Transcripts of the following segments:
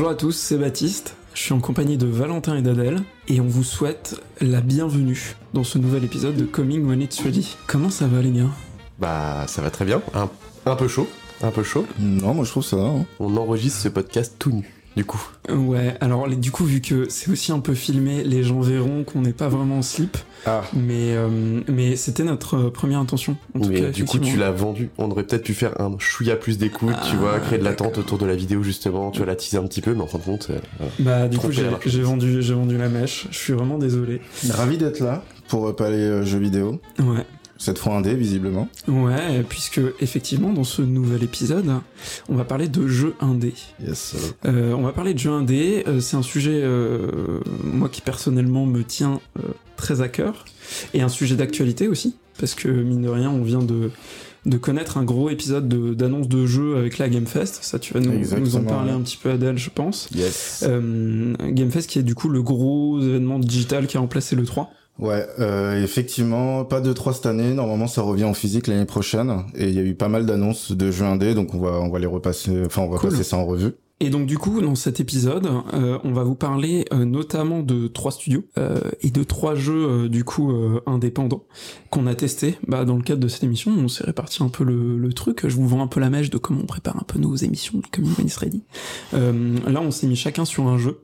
Bonjour à tous, c'est Baptiste. Je suis en compagnie de Valentin et d'Adèle et on vous souhaite la bienvenue dans ce nouvel épisode de Coming When It's Ready. Comment ça va les gars? Bah ça va très bien, un, un peu chaud, un peu chaud. Non, moi je trouve ça. hein. On enregistre ce podcast tout nu, du coup. Ouais, alors les- du coup vu que c'est aussi un peu filmé, les gens verront qu'on n'est pas vraiment en slip, Ah, mais, euh, mais c'était notre euh, première intention. En tout Mais cas, du coup tu l'as vendu. On aurait peut-être pu faire un chouïa plus d'écoute, tu Ah, vois, créer de l'attente autour de la vidéo justement, tu vois, la teaser un petit peu, mais en fin de compte, euh. Bah du coup j'ai vendu, j'ai vendu la mèche, je suis vraiment désolé. ravi d'être là pour parler euh, jeux vidéo. Ouais. Cette fois indé, visiblement. Ouais, puisque effectivement dans ce nouvel épisode, on va parler de jeux indés. Yes. Euh, on va parler de jeux indés. Euh, c'est un sujet, euh, moi qui personnellement me tient euh, très à cœur, et un sujet d'actualité aussi, parce que mine de rien, on vient de de connaître un gros épisode de- d'annonce de, jeux avec la Gamefest. Ça, tu vas nous, nous en parler un petit peu, Adèle, je pense. Yes. Euh, Gamefest qui est du coup le gros événement digital qui a remplacé le 3. Ouais, euh, effectivement, pas de 3 cette année. Normalement, ça revient en physique l'année prochaine. Et il y a eu pas mal d'annonces de jeux indés, donc on va, on va les repasser. Enfin, on va Cool. passer ça en revue. Et donc du coup, dans cet épisode, euh, on va vous parler euh, notamment de trois studios euh, et de trois jeux euh, du coup euh, indépendants qu'on a testés. Bah, dans le cadre de cette émission, on s'est réparti un peu le, le truc. Je vous vends un peu la mèche de comment on prépare un peu nos émissions When It's Ready. Euh, là, on s'est mis chacun sur un jeu.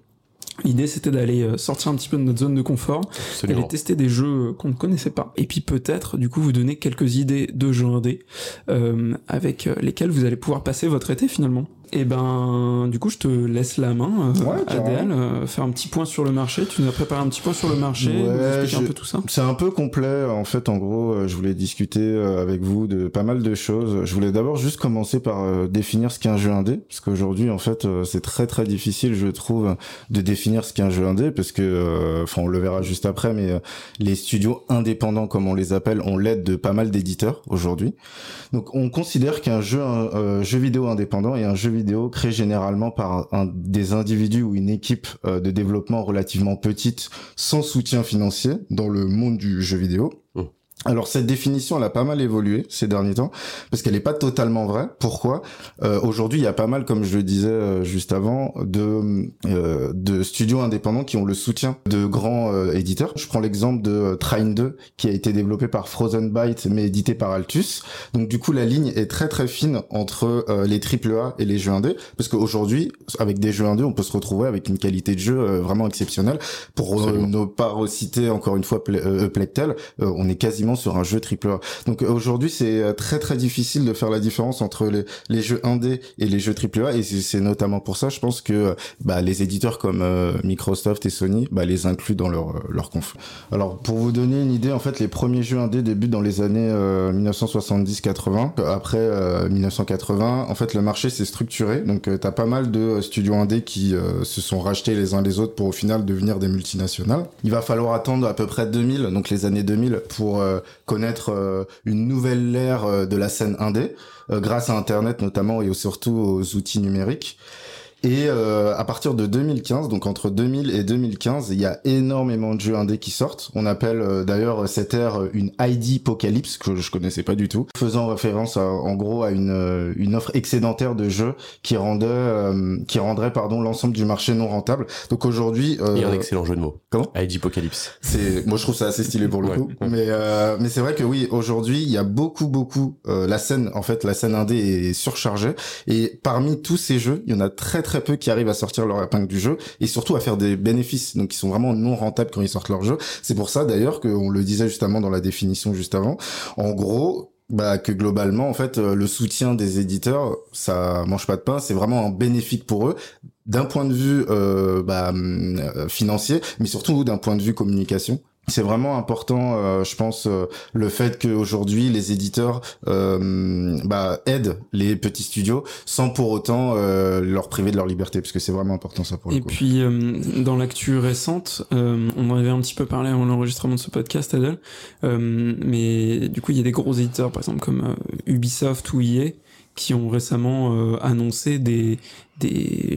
L'idée, c'était d'aller euh, sortir un petit peu de notre zone de confort et absolument. aller tester des jeux euh, qu'on ne connaissait pas. Et puis peut-être, du coup, vous donner quelques idées de jeux indés euh, avec euh, lesquels vous allez pouvoir passer votre été finalement. Et ben, du coup, je te laisse la main, euh, Ouais. Adèle, euh, faire un petit point sur le marché. Tu nous as préparé un petit point sur le marché, Ouais, expliquer un peu tout ça. C'est un peu complet. En fait, en gros, euh, je voulais discuter avec vous de pas mal de choses. Je voulais d'abord juste commencer par euh, définir ce qu'est un jeu indé, parce qu'aujourd'hui, en fait, c'est très très difficile, je trouve, de définir ce qu'est un jeu indé, parce que, enfin, on le verra juste après, mais les studios indépendants, comme on les appelle, ont l'aide de pas mal d'éditeurs aujourd'hui. Donc, on considère qu'un jeu, un jeu vidéo indépendant est un jeu vidéo généralement par un, des individus ou une équipe euh, de développement relativement petite sans soutien financier dans le monde du jeu vidéo. Mmh. Alors cette définition, elle a pas mal évolué ces derniers temps parce qu'elle est pas totalement vraie. Pourquoi? Euh, Aujourd'hui, il y a pas mal, comme je le disais euh, juste avant, de euh, de studios indépendants qui ont le soutien de grands euh, éditeurs. Je prends l'exemple de euh, Train 2 qui a été développé par Frozen Byte mais édité par Altus. Donc du coup, la ligne est très très fine entre euh, les AAA et les jeux indés parce qu'aujourd'hui, avec des jeux indés, on peut se retrouver avec une qualité de jeu euh, vraiment exceptionnelle. Pour ne pas reciter encore une fois Plectel, euh, on est quasiment sur un jeu AAA. Donc euh, aujourd'hui, c'est euh, très très difficile de faire la différence entre les, les jeux indés et les jeux AAA et c'est notamment pour ça, je pense que euh, bah, les éditeurs comme euh, Microsoft et Sony bah, les incluent dans leur leur conf. Alors pour vous donner une idée, en fait, les premiers jeux indés débutent dans les années euh, 1970-80. Après euh, 1980, en fait, le marché s'est structuré. Donc t'as pas mal de studios indés qui se sont rachetés les uns les autres pour au final devenir des multinationales. Il va falloir attendre à peu près 2000, donc les années 2000, pour euh, connaître euh, une nouvelle ère euh, de la scène indé, euh, grâce à Internet notamment et surtout aux outils numériques. Et euh, à partir de 2015, donc entre 2000 et 2015, il y a énormément de jeux indés qui sortent. On appelle euh, d'ailleurs cette ère euh, une ID apocalypse que je connaissais pas du tout, faisant référence à, en gros à une, euh, une offre excédentaire de jeux qui rendait euh, qui rendrait pardon l'ensemble du marché non rentable. Donc aujourd'hui, euh, Et un excellent jeu de mots. Comment? ID Apocalypse. c'est moi je trouve ça assez stylé pour le Ouais, coup mais euh, mais c'est vrai que oui aujourd'hui il y a beaucoup beaucoup euh, la scène en fait la scène indé est surchargée et parmi tous ces jeux il y en a très très peu qui arrivent à sortir leur épingle du jeu et surtout à faire des bénéfices donc ils sont vraiment non rentables quand ils sortent leur jeu. C'est pour ça d'ailleurs qu'on le disait justement dans la définition juste avant. En gros bah que globalement en fait euh, le soutien des éditeurs ça mange pas de pain. C'est vraiment un bénéfique pour eux d'un point de vue euh, bah, hum, euh, financier mais surtout d'un point de vue communication c'est vraiment important, euh, je pense, euh, le fait qu'aujourd'hui les éditeurs euh, bah, aident les petits studios sans pour autant euh, leur priver de leur liberté, parce que c'est vraiment important ça pour le Et coup. puis, euh, dans l'actu récente, euh, on en avait un petit peu parlé avant l'enregistrement de ce podcast, Adèle, euh, mais du coup, il y a des gros éditeurs, par exemple comme Ubisoft ou EA, qui ont récemment euh, annoncé des,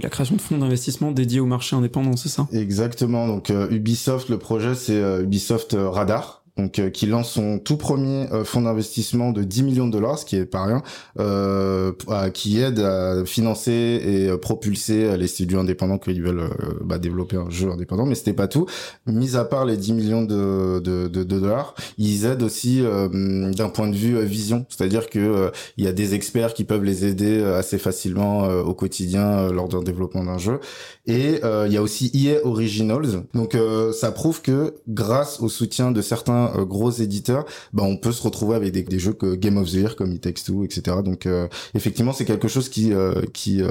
la création de fonds d'investissement dédiés au marché indépendant, c'est ça? Exactement. Donc euh, Ubisoft, le projet c'est euh, Ubisoft Radar. Donc euh, qui lance son tout premier euh, fonds d'investissement de 10 millions de dollars, ce qui est pas rien, euh, qui aide à financer et propulser les studios indépendants qui veulent bah, développer un jeu indépendant. Mais c'était pas tout. Mis à part les 10 millions de, de, de, dollars, ils aident aussi d'un point de vue vision, c'est-à-dire que il y a des experts qui peuvent les aider assez facilement au quotidien lors d'un développement d'un jeu. Et il y a aussi EA Originals. Donc ça prouve que grâce au soutien de certains euh, gros éditeurs, bah, on peut se retrouver avec des, des jeux que Game of the Year comme It Takes Two, etc. Donc euh, effectivement, c'est quelque chose qui euh, qui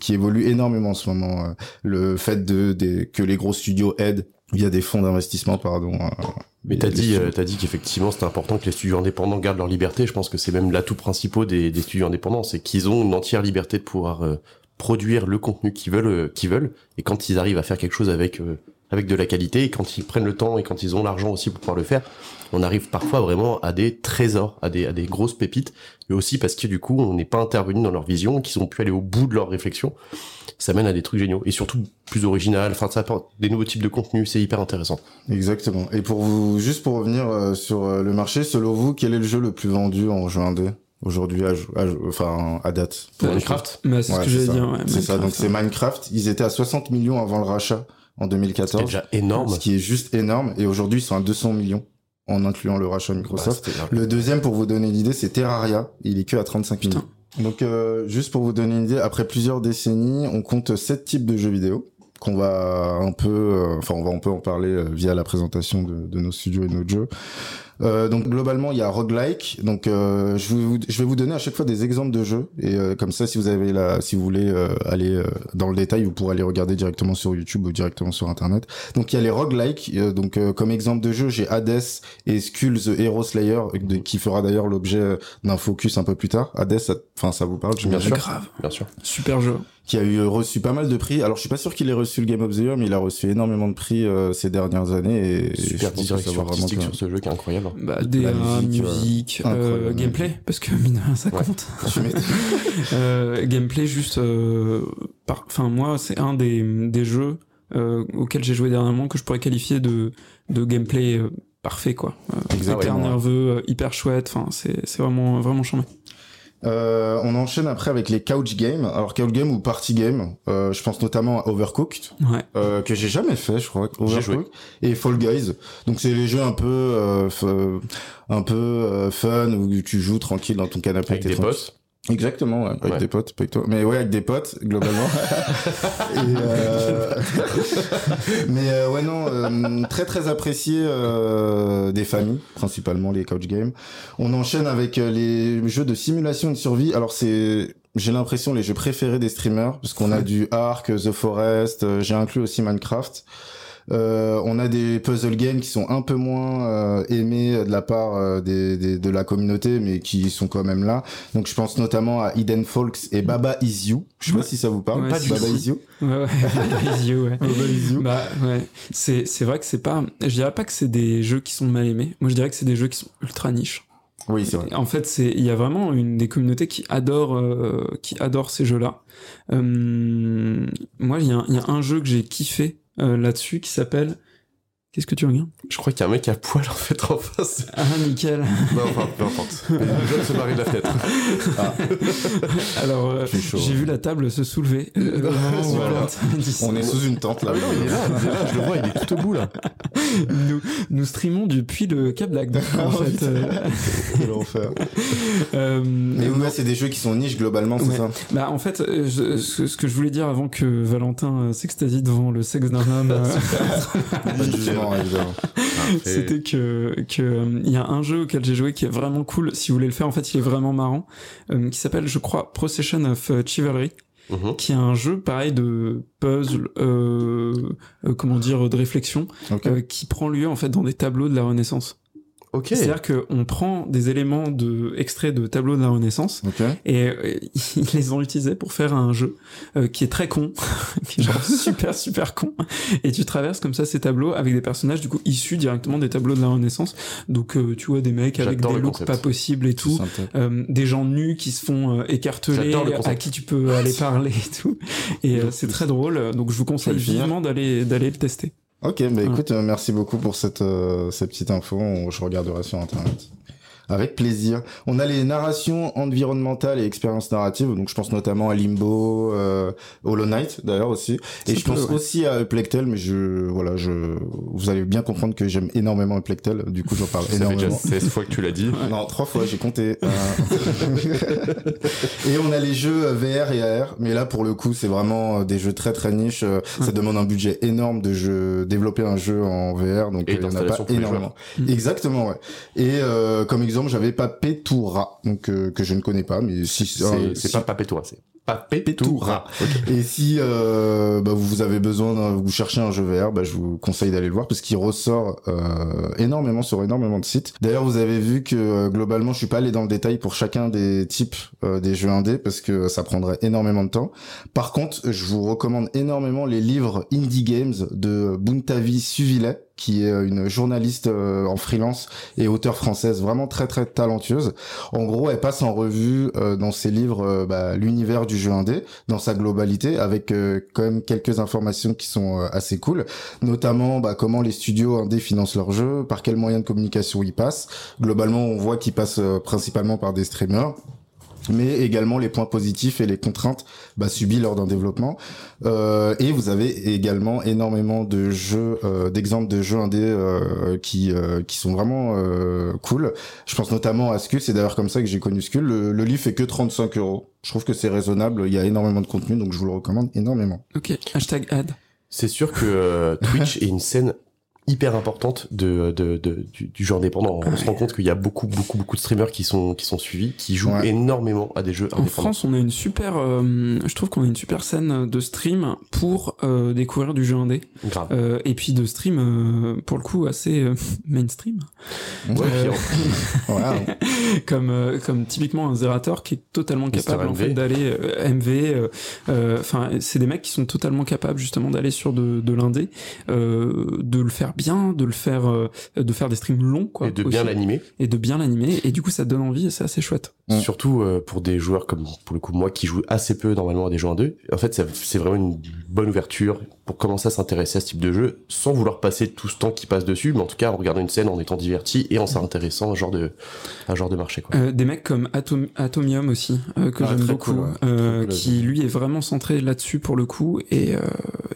qui évolue énormément en ce moment. le fait de, que les gros studios aident via des fonds d'investissement, pardon. mais t'as dit, t'as dit qu'effectivement c'est important que les studios indépendants gardent leur liberté. Je pense que c'est même l'atout principal des, des studios indépendants, c'est qu'ils ont une entière liberté de pouvoir produire le contenu qu'ils veulent, qu'ils veulent. Et quand ils arrivent à faire quelque chose avec avec de la qualité et quand ils prennent le temps et quand ils ont l'argent aussi pour pouvoir le faire, on arrive parfois vraiment à des trésors, à des, à des grosses pépites, mais aussi parce que du coup on n'est pas intervenu dans leur vision, qu'ils ont pu aller au bout de leur réflexion. Ça mène à des trucs géniaux et surtout plus original. Enfin, ça apporte des nouveaux types de contenus, c'est hyper intéressant. Exactement. Et pour vous, juste pour revenir euh, sur euh, le marché, selon vous, quel est le jeu le plus vendu en jeu indé aujourd'hui à, enfin à date Minecraft c'est ce que j'allais dire c'est ça donc c'est Minecraft ils étaient à 60 millions avant le rachat en 2014. C'est déjà énorme. Ce qui est juste énorme. Et aujourd'hui, ils sont à 200 millions en incluant le rachat Microsoft. Bah, le deuxième, pour vous donner l'idée, c'est Terraria. Il est que à 35 millions. Donc, euh, juste pour vous donner une idée, après plusieurs décennies, on compte sept types de jeux vidéo qu'on va un peu, euh, enfin, on va un peu en parler euh, via la présentation de, de nos studios et de nos jeux. Euh, donc globalement, il y a roguelike. Donc euh, je, vous, je vais vous donner à chaque fois des exemples de jeux et euh, comme ça, si vous avez la, si vous voulez euh, aller euh, dans le détail, vous pourrez aller regarder directement sur YouTube ou directement sur Internet. Donc il y a les roguelike. donc comme exemple de jeu, j'ai Hades et Skull the Hero Slayer qui fera d'ailleurs l'objet d'un focus un peu plus tard. Hades, enfin ça, vous parle, je bien sûr. Grave, bien sûr. Super jeu qui a eu reçu pas mal de prix. Alors je suis pas sûr qu'il ait reçu le Game of the Year, mais il a reçu énormément de prix euh, ces dernières années. Et Super direction artistique sur ce jeu qui est incroyable. Bah, DA, musique, euh, gameplay, parce que mine ça compte. euh, gameplay juste, euh, par... enfin moi c'est un des, des jeux auxquels j'ai joué dernièrement que je pourrais qualifier de, de gameplay parfait quoi. hyper nerveux, hyper chouette. Enfin c'est c'est vraiment vraiment charmé. Euh, on enchaîne après avec les couch games. Alors couch game ou party game. Euh, je pense notamment à Overcooked, ouais. euh, que j'ai jamais fait, je crois. Overcooked et Fall Guys. Donc c'est les jeux un peu, euh, un peu euh, fun où tu joues tranquille dans ton canapé avec des potes. Exactement, ouais, avec des potes, avec toi. Mais ouais, avec des potes, globalement. Et, euh... mais euh, ouais, non, euh, très très apprécié euh, des familles, principalement les couch games. On enchaîne avec les jeux de simulation de survie. Alors c'est, j'ai l'impression, les jeux préférés des streamers, parce qu'on a du Ark, The Forest, j'ai inclus aussi Minecraft. Euh, on a des puzzle games qui sont un peu moins euh, aimés de la part euh, des, de la communauté, mais qui sont quand même là. Donc je pense notamment à Eden Folks et Baba Is You. Je sais pas si ça vous parle. pas Baba Is You. Baba Is You, ouais. Baba Is You. Bah ouais. C'est, c'est vrai que c'est pas. Je dirais pas que c'est des jeux qui sont mal aimés. Moi je dirais que c'est des jeux qui sont ultra niches. Oui, c'est vrai. En fait, c'est il y a vraiment une des communautés qui adore qui adore ces jeux-là. moi, il y, y, a un jeu que j'ai kiffé là-dessus qui s'appelle Qu'est-ce que tu regardes? Je crois qu'il y a un mec à poil en fait en face. Ah nickel. non, enfin, peu importe. Le jeune se marie de la fenêtre. Ah. Alors, euh, j'ai vu la table se soulever. Euh, voilà. On est sous une tente là. Ah, non, il est là, il est là, je le vois, il est tout au bout là. nous, nous streamons depuis le Cap Black, en fait. Quel enfer. Euh, Mais ouais, c'est des jeux qui sont niches globalement, c'est ça? Bah en fait, je, ce, ce, que je voulais dire avant que Valentin s'extasie devant le sexe d'un homme. C'était que que il y a un jeu auquel j'ai joué qui est vraiment cool. Si vous voulez le faire, en fait, il est vraiment marrant. Euh, qui s'appelle, je crois, Procession of euh, Chivalry. Mhm. qui est un jeu pareil de puzzle, euh, euh comment dire, de réflexion, qui prend lieu en fait dans des tableaux de la Renaissance. C'est-à-dire qu'on prend des éléments de extraits de tableaux de la Renaissance et euh, ils les ont utilisés pour faire un jeu euh, qui est très con, qui est genre super super con. Et tu traverses comme ça ces tableaux avec des personnages du coup issus directement des tableaux de la Renaissance. Donc euh, tu vois des mecs avec des looks pas possibles et tout, des gens nus qui se font écarteler, à qui tu peux aller parler et tout. Et c'est très drôle. Donc je vous conseille vivement d'aller d'aller le tester. Ok, bah écoute, merci beaucoup pour cette, cette petite info. Je regarderai sur internet. Avec plaisir. On a les narrations environnementales et expériences narratives, donc je pense notamment à Limbo, euh, Hollow Knight d'ailleurs aussi, et je pense aussi à Plectel, mais je voilà, je vous allez bien comprendre que j'aime énormément Plectel, du coup j'en parle énormément. Ça fait déjà 16 fois que tu l'as dit. Non, trois fois, j'ai compté. Euh. et on a les jeux VR et AR, mais là pour le coup c'est vraiment des jeux très très niches. Ça demande un budget énorme de jeu, développer un jeu en VR, donc il n'y en a pas énormément. Exactement, ouais. Et euh, comme exemple j'avais Papetura, donc euh, que je ne connais pas, mais si c'est euh, pas Papetura, c'est Papetura. Et si euh, bah, vous avez besoin, vous cherchez un jeu VR, bah, je vous conseille d'aller le voir parce qu'il ressort euh, énormément sur énormément de sites. D'ailleurs, vous avez vu que euh, globalement, je suis pas allé dans le détail pour chacun des types euh, des jeux indés parce que ça prendrait énormément de temps. Par contre, je vous recommande énormément les livres Indie Games de Buntavi Suvilet qui est une journaliste en freelance et auteure française vraiment très très talentueuse. En gros, elle passe en revue dans ses livres bah, l'univers du jeu indé dans sa globalité avec euh, quand même quelques informations qui sont euh, assez cool, notamment bah, comment les studios indés financent leurs jeux, par quels moyens de communication ils passent. Globalement, on voit qu'ils passent euh, principalement par des streamers mais également les points positifs et les contraintes bah, subies lors d'un développement. Euh, et vous avez également énormément de jeux, euh, d'exemples de jeux indés euh, qui euh, qui sont vraiment euh, cool. Je pense notamment à Skull. C'est d'ailleurs comme ça que j'ai connu Skull. Le, le livre fait que 35 euros. Je trouve que c'est raisonnable. Il y a énormément de contenu, donc je vous le recommande énormément. Ok. Hashtag ad. C'est sûr que Twitch est une scène hyper importante de, de, de du, du, jeu indépendant. On se rend compte qu'il y a beaucoup beaucoup beaucoup de streamers qui sont qui sont suivis, qui jouent énormément à des jeux en France, on a une super, euh, je trouve qu'on a une super scène de stream pour euh, découvrir du jeu indé. Grave. Euh, et puis de stream euh, pour le coup assez euh, mainstream. Ouais, comme comme typiquement un Zerator qui est totalement capable en fait d'aller MV. Enfin, c'est des mecs qui sont totalement capables justement d'aller sur de, de l'indé, de le faire bien, de le faire, euh, de faire des streams longs, quoi. Et de bien l'animer. Et de bien l'animer. Et du coup, ça donne envie et c'est assez chouette. Mm. Surtout euh, pour des joueurs comme, pour le coup, moi qui joue assez peu normalement à des jeux en deux. En fait, c'est vraiment une bonne ouverture pour commencer à s'intéresser à ce type de jeu sans vouloir passer tout ce temps qui passe dessus, mais en tout cas en regardant une scène, en étant diverti et en s'intéressant à un genre de, un genre de marché, quoi. Euh, des mecs comme Atom, Atomium aussi, que ah, j'aime beaucoup, qui lui est vraiment centré là-dessus pour le coup. Et,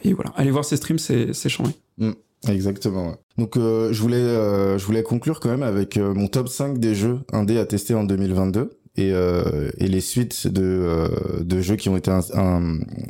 et voilà. Allez voir ses streams, c'est chambé. Mm. Exactement. Donc euh, je voulais euh, je voulais conclure quand même avec euh, mon top 5 des jeux indés à tester en 2022 et, et les suites de, de jeux qui ont été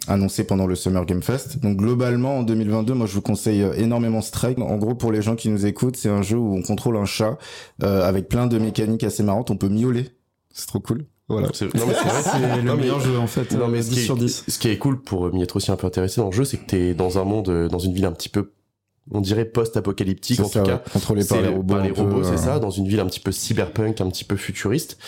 annoncés pendant le Summer Game Fest. Donc globalement en 2022, moi je vous conseille énormément Strike. En gros pour les gens qui nous écoutent, c'est un jeu où on contrôle un chat avec plein de mécaniques assez marrantes. On peut miauler. C'est trop cool. Voilà. C'est le meilleur jeu en fait. Non, mais 10 sur 10. Ce qui est cool pour m'y être aussi un peu intéressé dans le jeu, c'est que t'es dans un monde, dans une ville un petit peu on dirait post-apocalyptique en tout cas. contrôlé par les robots, les robots c'est ça dans une ville un petit peu cyberpunk un petit peu futuriste.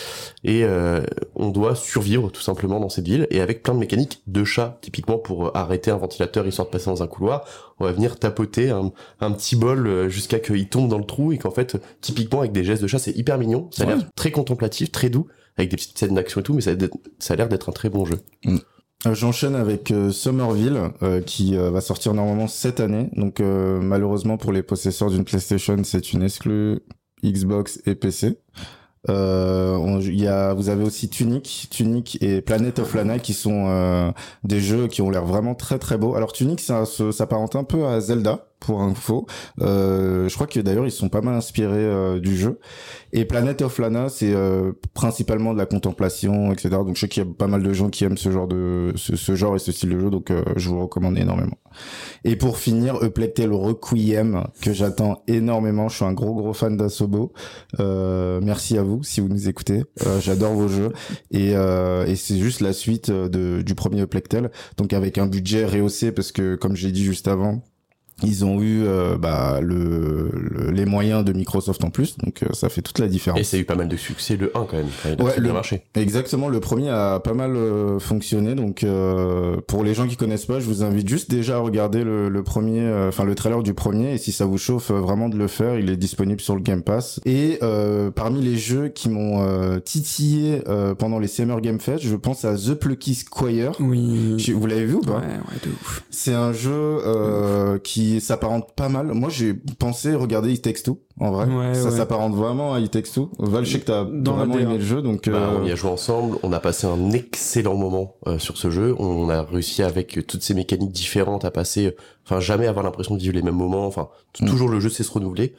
Et euh, on doit survivre tout simplement dans cette ville et avec plein de mécaniques de chat typiquement pour euh, arrêter un ventilateur histoire de passer dans un couloir. On va venir tapoter un, petit bol euh, jusqu'à qu'il tombe dans le trou et qu'en fait typiquement avec des gestes de chat c'est hyper mignon. Ça a l'air très contemplatif très doux avec des petites scènes d'action et tout mais ça, ça a l'air d'être un très bon jeu. Mm. Euh, j'enchaîne avec euh, Somerville euh, qui va sortir normalement cette année. Donc malheureusement pour les possesseurs d'une PlayStation, c'est une exclue Xbox et PC. Euh, y a, vous avez aussi Tunic, Tunic et Planet of Lana qui sont des jeux qui ont l'air vraiment très très beaux. Alors Tunic, ça s'apparente un peu à Zelda pour info. Euh, je crois que d'ailleurs ils sont pas mal inspirés du jeu. Et Planet of Lana, c'est euh, principalement de la contemplation, etc. Donc je sais qu'il y a pas mal de gens qui aiment ce genre de ce, genre et ce style de jeu, donc euh, je vous recommande énormément. Et pour finir, le Requiem que j'attends énormément. Je suis un gros gros fan d'Asobo. Euh, merci à vous si vous nous écoutez. Euh, j'adore vos jeux et, et c'est juste la suite de, du premier Plectel, donc avec un budget rehaussé parce que comme j'ai dit juste avant ils ont eu euh, bah, le, les moyens de Microsoft en plus, donc euh, ça fait toute la différence. Et ça a eu pas mal de succès le 1 quand même. Il ouais, le marché. Exactement, le premier a pas mal euh, fonctionné. Donc pour les gens qui connaissent pas, je vous invite juste déjà à regarder le, le premier, enfin le trailer du premier, et si ça vous chauffe vraiment de le faire, il est disponible sur le Game Pass. Et parmi les jeux qui m'ont titillé pendant les Summer Game Fest, je pense à The Plucky Squire. Oui. Vous l'avez vu ou pas? Ouais, ouais, de ouf. C'est un jeu qui qui s'apparente pas mal. Moi, j'ai pensé regarder It Takes Two, en vrai. ça s'apparente vraiment à It Takes Two. Val, je sais que t'as vraiment aimé le jeu, donc... Bah, euh, on y a joué ensemble, on a passé un excellent moment euh, sur ce jeu. On a réussi avec toutes ces mécaniques différentes à passer... Enfin, jamais avoir l'impression de vivre les mêmes moments. Enfin, mm. toujours le jeu sait se renouveler.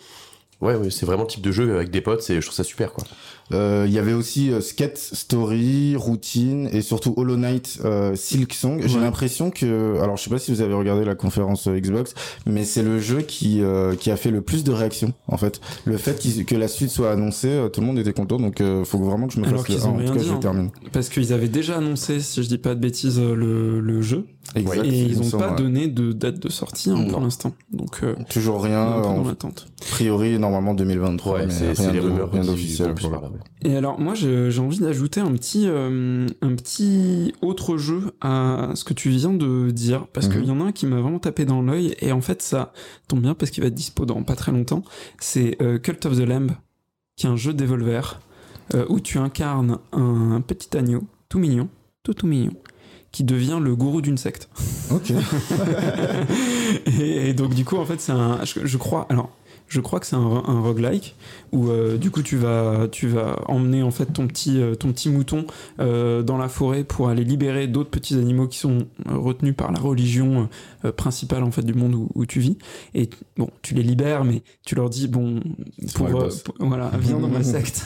Ouais, ouais c'est vraiment le type de jeu avec des potes, c'est, je trouve ça super, quoi. Euh, il y avait aussi euh, Skate Story, Routine et surtout Hollow Knight, euh, Silk Song. J'ai l'impression que, alors je sais pas si vous avez regardé la conférence euh, Xbox, mais c'est le jeu qui qui a fait le plus de réactions en fait. Le fait que la suite soit annoncée, tout le monde était content, donc il faut vraiment que je me fasse le en tout cas, je hein. termine. Parce qu'ils avaient déjà annoncé, si je dis pas de bêtises, le, le jeu. Exact, et ils ont pas donné de date de sortie hein, pour l'instant. Donc toujours rien. En attente. A priori normalement 2023. Ouais, c'est les rumeurs rien d'officiel. Et alors moi j'ai envie d'ajouter un petit euh, un petit autre jeu à ce que tu viens de dire parce qu'il mhm. y en a un qui m'a vraiment tapé dans l'œil et en fait ça tombe bien parce qu'il va être dispo dans pas très longtemps. C'est euh, Cult of the Lamb qui est un jeu d'Evolver euh, où tu incarnes un, petit agneau tout mignon, tout tout mignon qui devient le gourou d'une secte. Ok. et, donc du coup en fait c'est un je, je crois alors je crois que c'est un, un roguelike où euh, du coup tu vas tu vas emmener en fait ton petit euh, ton petit mouton euh, dans la forêt pour aller libérer d'autres petits animaux qui sont retenus par la religion principale en fait du monde où, tu vis. Et bon tu les libères mais tu leur dis bon pour, voilà viens dans ma secte.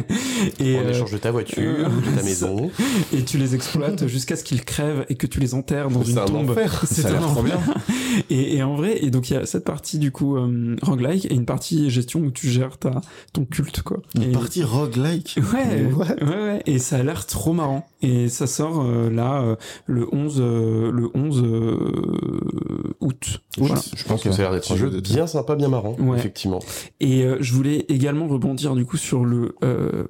Et en échange de ta voiture de ta maison. Et tu les exploites jusqu'à ce qu'ils crèvent et que tu les enterres dans une tombe. c'est un trop bien. Et, et, en vrai et donc il y a cette partie du coup roguelike et une partie gestion où tu gères ta, ton culte, quoi. Une partie roguelike ouais, ouais, ouais, et ça a l'air trop marrant. Et ça sort euh, là euh, le 11, euh, le 11 août. Je pense que ça a l'air d'être un jeu bien sympa, bien marrant, effectivement. Et je voulais également rebondir du coup sur le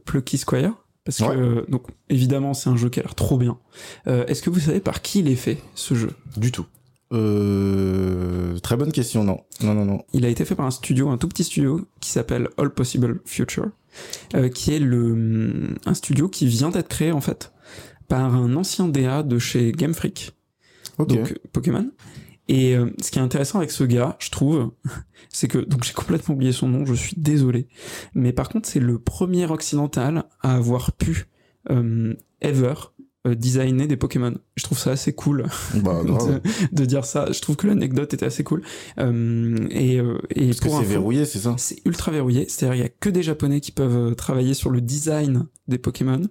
Plucky Squire. Parce que, donc, évidemment, c'est un jeu qui a l'air trop bien. Est-ce que vous savez par qui il est fait, ce jeu? Du tout. Euh, très bonne question, non. Non, non, non. Il a été fait par un studio, un tout petit studio, qui s'appelle All Possible Future, euh, qui est le, un studio qui vient d'être créé, en fait, par un ancien DA de chez Game Freak. Donc, Pokémon. Et euh, ce qui est intéressant avec ce gars, je trouve, c'est que, donc j'ai complètement oublié son nom, je suis désolé. Mais par contre, c'est le premier occidental à avoir pu, euh, ever, designer des Pokémon. Je trouve ça assez cool bah, de, dire ça. Je trouve que l'anecdote était assez cool. Euh, et, euh, et Parce que c'est verrouillé, c'est ça? C'est ultra verrouillé. C'est-à-dire il y a que des Japonais qui peuvent travailler sur le design des Pokémon.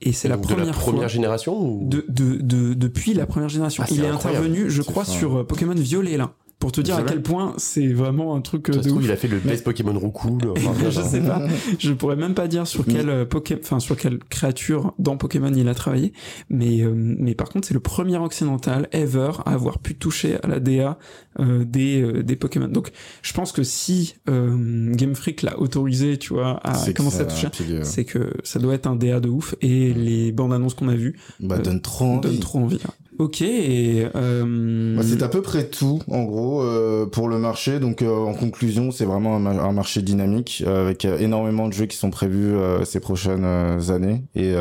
Et c'est la première de la première génération de, de, de, depuis la première génération. Ah, il est intervenu, je crois, sur Pokémon Violet là pour te dire à quel point c'est vraiment un truc euh, de ouf. il a fait le best Pokémon Roucou. je sais pas. Je pourrais même pas dire sur quelle euh, enfin sur quelle créature dans Pokémon il a travaillé, mais euh, mais par contre c'est le premier occidental ever à avoir pu toucher à la DA des des Pokémon. Donc je pense que si Game Freak l'a autorisé, tu vois, à commencer à toucher, c'est que ça doit être un DA de ouf et les bandes annonces qu'on a vues bah, donnent trop envie. Donnent trop envie. Ok. Euh... c'est à peu près tout en gros euh, pour le marché. Donc euh, en conclusion, c'est vraiment un, marché dynamique euh, avec énormément de jeux qui sont prévus ces prochaines années et,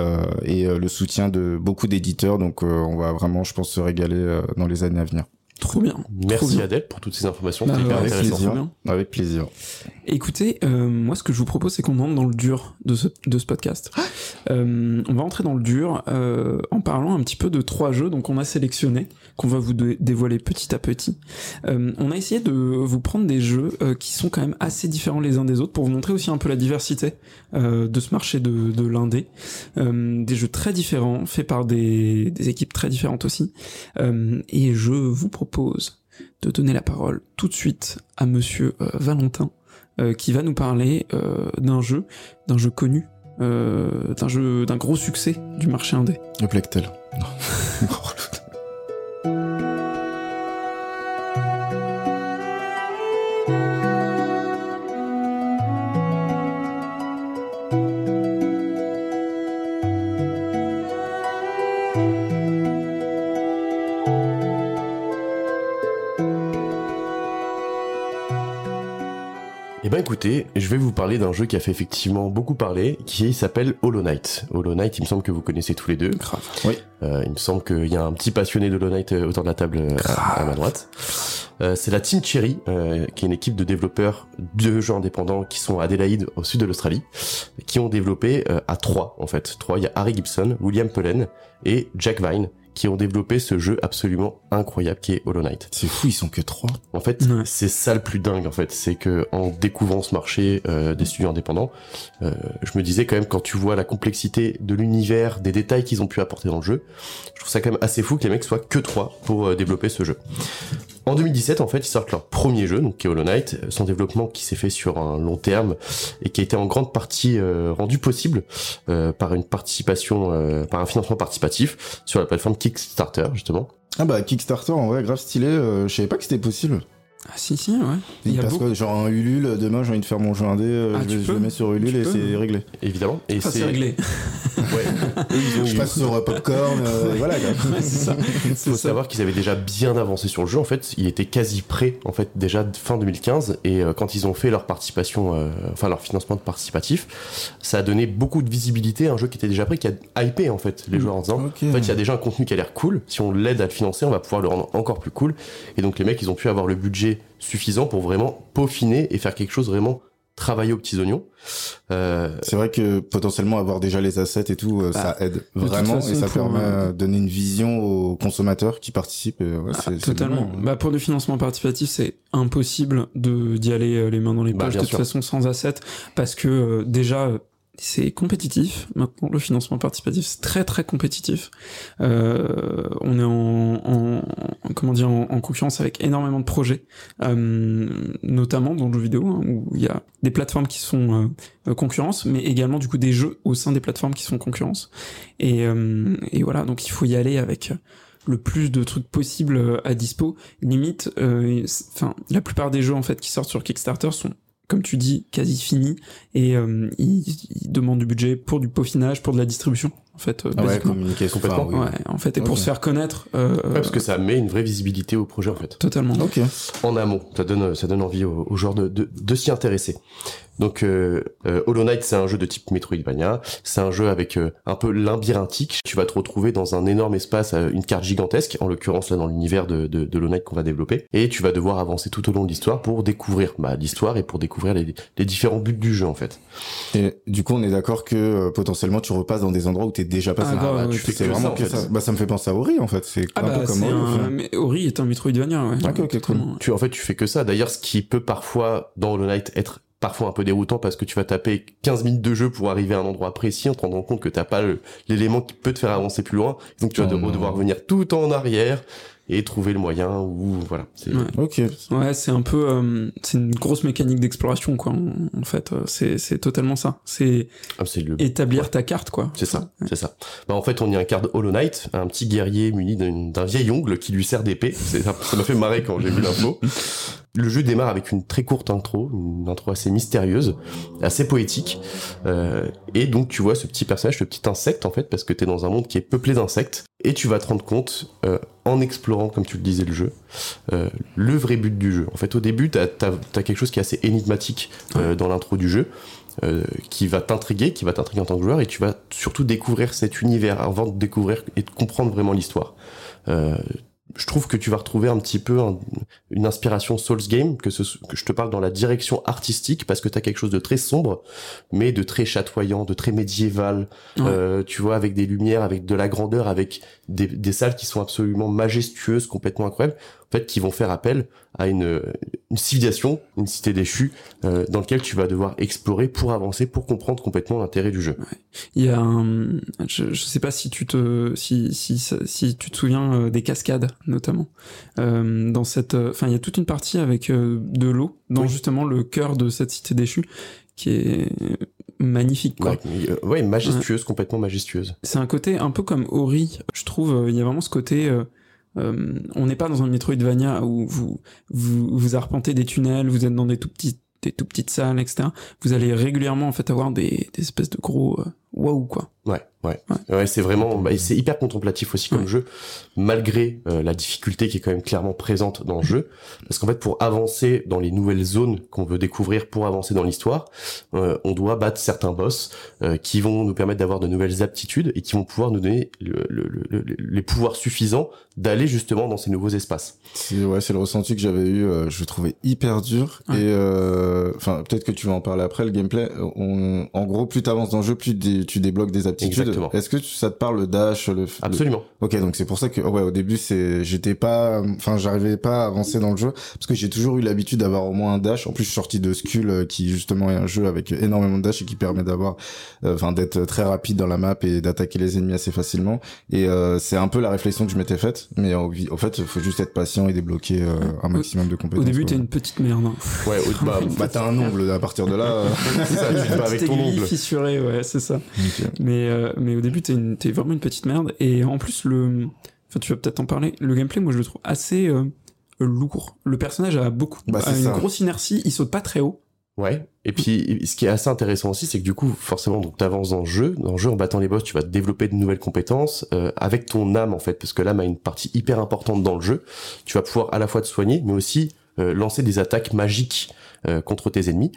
et le soutien de beaucoup d'éditeurs. Donc on va vraiment, je pense, se régaler dans les années à venir. Trop bien. Merci Adèle pour toutes ces informations. Bah, avec, plaisir. avec plaisir. Écoutez, euh, moi ce que je vous propose c'est qu'on entre dans le dur de ce, de ce podcast. Euh, on va entrer dans le dur euh, en parlant un petit peu de trois jeux donc on a sélectionné, qu'on va vous dévoiler petit à petit. Euh, on a essayé de vous prendre des jeux euh, qui sont quand même assez différents les uns des autres pour vous montrer aussi un peu la diversité euh, de ce marché de, de l'indé. des jeux très différents, faits par des, des équipes très différentes aussi. et je vous propose de donner la parole tout de suite à monsieur Valentin qui va nous parler d'un jeu, d'un jeu connu, euh, d'un jeu, d'un gros succès du marché indé. Le Plectel. je vais vous parler d'un jeu qui a fait effectivement beaucoup parler, qui s'appelle Hollow Knight. Hollow Knight, il me semble que vous connaissez tous les deux. Oui. Euh, il me semble qu'il y a un petit passionné de Hollow Knight euh, autour de la table euh, à, ma droite. Euh, c'est la Team Cherry, euh, qui est une équipe de développeurs de jeux indépendants qui sont à Adelaide, au sud de l'Australie, qui ont développé à trois en fait. Trois, il y a Harry Gibson, William Pullen et Jack Vine qui ont développé ce jeu absolument incroyable qui est Hollow Knight. C'est fou, ils sont que trois. En fait, c'est ça le plus dingue en fait, c'est que en découvrant ce marché euh, des studios indépendants, euh, je me disais quand même quand tu vois la complexité de l'univers, des détails qu'ils ont pu apporter dans le jeu, je trouve ça quand même assez fou que les mecs soient que trois pour euh, développer ce jeu. En 2017, en fait, ils sortent leur premier jeu, donc qui est Hollow Knight, son développement qui s'est fait sur un long terme et qui a été en grande partie euh, rendu possible euh, par une participation, euh, par un financement participatif sur la plateforme Kickstarter, justement. Ah bah Kickstarter, en vrai, grave stylé. je savais pas que c'était possible. Ah si si ouais. Il parce que genre un Ulule, demain j'ai envie de faire mon jeu indé, euh, ah, je, le mets sur Ulule et c'est réglé. Évidemment. Et c'est réglé. ouais. je passe sur euh, Popcorn, euh, voilà. Ouais, c'est ça. Il faut savoir qu'ils avaient déjà bien avancé sur le jeu. En fait, il était quasi prêt en fait déjà fin 2015 et quand ils ont fait leur participation, enfin leur financement de participatif, ça a donné beaucoup de visibilité à un jeu qui était déjà prêt, qui a hypé en fait les joueurs en disant, en fait il y a déjà un contenu qui a l'air cool. Si on l'aide à le financer, on va pouvoir le rendre encore plus cool. Et donc les mecs, ils ont pu avoir le budget suffisant pour vraiment peaufiner et faire quelque chose vraiment travailler aux petits oignons. Euh... C'est vrai que potentiellement avoir déjà les assets et tout, euh, ça bah, aide vraiment et ça permet euh, de donner une vision aux consommateurs qui participent. Et, ouais, ah, totalement. Bah, pour le financement participatif, c'est impossible de d'y aller euh, les mains dans les bah, poches de toute façon sans assets parce que déjà c'est compétitif. Maintenant le financement participatif c'est très très compétitif. Euh, on est en, en, comment dire en, concurrence avec énormément de projets euh, notamment dans le jeu vidéo hein, où il y a des plateformes qui sont euh, concurrence mais également du coup des jeux au sein des plateformes qui sont concurrence. Et, euh, et voilà donc il faut y aller avec le plus de trucs possible à dispo. Limite enfin la plupart des jeux en fait qui sortent sur Kickstarter sont comme tu dis, quasi fini, et euh, il, demande du budget pour du peaufinage, pour de la distribution, en fait. Euh, ah ouais, communication complètement. Ouais, en fait, et pour se faire connaître. Euh, ouais, parce que ça met une vraie visibilité au projet, en fait. Totalement. Ok. En amont, ça donne, ça donne envie aux, aux joueurs de, de, de s'y intéresser. Donc euh, euh, Hollow Knight c'est un jeu de type Metroidvania, c'est un jeu avec euh, un peu labyrinthique, tu vas te retrouver dans un énorme espace, euh, une carte gigantesque, en l'occurrence là dans l'univers de, de, de Hollow Knight qu'on va développer, et tu vas devoir avancer tout au long de l'histoire pour découvrir bah, l'histoire et pour découvrir les, les, différents buts du jeu en fait. Et du coup on est d'accord que euh, potentiellement tu repasses dans des endroits où t'es déjà passé. Ah, bah, tu fais vraiment ça, ça. Bah ça me fait penser à Ori en fait, c'est ah un peu bah, comme Ori. Un... Ori est un Metroidvania ouais. Cool. Tu en fait tu fais que ça. D'ailleurs ce qui peut parfois dans Hollow Knight être parfois un peu déroutant parce que tu vas taper 15 minutes de jeu pour arriver à un endroit précis en te rendant compte que t'as pas l'élément qui peut te faire avancer plus loin. Donc tu vas oh devoir revenir tout en arrière et trouver le moyen ou voilà. Ouais. Ok. Ouais, c'est un peu, euh, c'est une grosse mécanique d'exploration quoi. En, fait, euh, c'est c'est totalement ça. C'est ah, le... établir ta carte quoi. C'est ça, c'est ça. Bah en fait, on y incarne Hollow Knight, un petit guerrier muni d'un vieil ongle qui lui sert d'épée. Ça m'a fait marrer quand j'ai vu l'info. Le jeu démarre avec une très courte intro, une intro assez mystérieuse, assez poétique, euh, et donc tu vois ce petit personnage, ce petit insecte en fait, parce que t'es dans un monde qui est peuplé d'insectes, et tu vas te rendre compte, euh, en explorant, comme tu le disais, le jeu, euh, le vrai but du jeu. En fait, au début, t'as as, quelque chose qui est assez énigmatique euh, dans l'intro du jeu, euh, qui va t'intriguer, qui va t'intriguer en tant que joueur, et tu vas surtout découvrir cet univers avant de découvrir et de comprendre vraiment l'histoire. Je trouve que tu vas retrouver un petit peu une inspiration Souls Game, que, ce, que je te parle dans la direction artistique, parce que tu as quelque chose de très sombre, mais de très chatoyant, de très médiéval, euh, tu vois, avec des lumières, avec de la grandeur, avec des, des salles qui sont absolument majestueuses, complètement incroyables fait, qui vont faire appel à une, une civilisation, une cité déchue, euh, dans lequel tu vas devoir explorer pour avancer, pour comprendre complètement l'intérêt du jeu. Il y a un, je, je sais pas si tu te, si, si, si tu te souviens euh, des cascades, notamment. Euh, dans cette, enfin, il y a toute une partie avec de l'eau, dans justement le cœur de cette cité déchue, qui est magnifique quoi. Ouais, majestueuse, complètement majestueuse. C'est un côté un peu comme Ori, je trouve, il y a vraiment ce côté euh, on n'est pas dans un Metroidvania où vous, vous vous arpentez des tunnels, vous êtes dans des tout petits des tout petites salles, etc. Vous allez régulièrement en fait avoir des, des espèces de gros euh, waouh quoi. Ouais, ouais, ouais, c'est vraiment, bah, c'est hyper contemplatif aussi comme jeu, malgré euh, la difficulté qui est quand même clairement présente dans le jeu, parce qu'en fait pour avancer dans les nouvelles zones qu'on veut découvrir, pour avancer dans l'histoire, euh, on doit battre certains boss euh, qui vont nous permettre d'avoir de nouvelles aptitudes et qui vont pouvoir nous donner le, le, le, les pouvoirs suffisants d'aller justement dans ces nouveaux espaces. C'est ouais, c'est le ressenti que j'avais eu, je trouvais hyper dur et enfin peut-être que tu vas en parler après le gameplay. On, en gros, plus t'avances dans le jeu, plus tu débloques des Exactement. Est-ce que ça te parle le dash le, Absolument. Ok, donc c'est pour ça que ouais, au début c'est j'étais pas enfin j'arrivais pas à avancer dans le jeu parce que j'ai toujours eu l'habitude d'avoir au moins un dash. En plus je suis sorti de Skull euh, qui justement est un jeu avec énormément de dash et qui permet d'avoir euh, enfin d'être très rapide dans la map et d'attaquer les ennemis assez facilement et euh, c'est un peu la réflexion que je m'étais faite mais en, fait il faut juste être patient et débloquer un maximum de compétences. Au début t'es une petite merde. Hein. Ouais, bah, bah t'as un ongle à partir de là. c'est ça, tu avec ton ongle. fissuré, ouais, c'est ça. Mais euh, mais au début, t'es, une, t'es vraiment une petite merde. Et en plus, le, enfin, tu vas peut-être en parler. Le gameplay, moi, je le trouve assez euh, lourd. Le personnage a beaucoup, bah, a une grosse inertie. Il saute pas très haut. Ouais. Et puis, ce qui est assez intéressant aussi, c'est que du coup, forcément, donc t'avances dans le jeu. Dans le jeu, en battant les boss, tu vas développer de nouvelles compétences euh, avec ton âme en fait, parce que l'âme a une partie hyper importante dans le jeu. Tu vas pouvoir à la fois te soigner, mais aussi euh, lancer des attaques magiques euh, contre tes ennemis.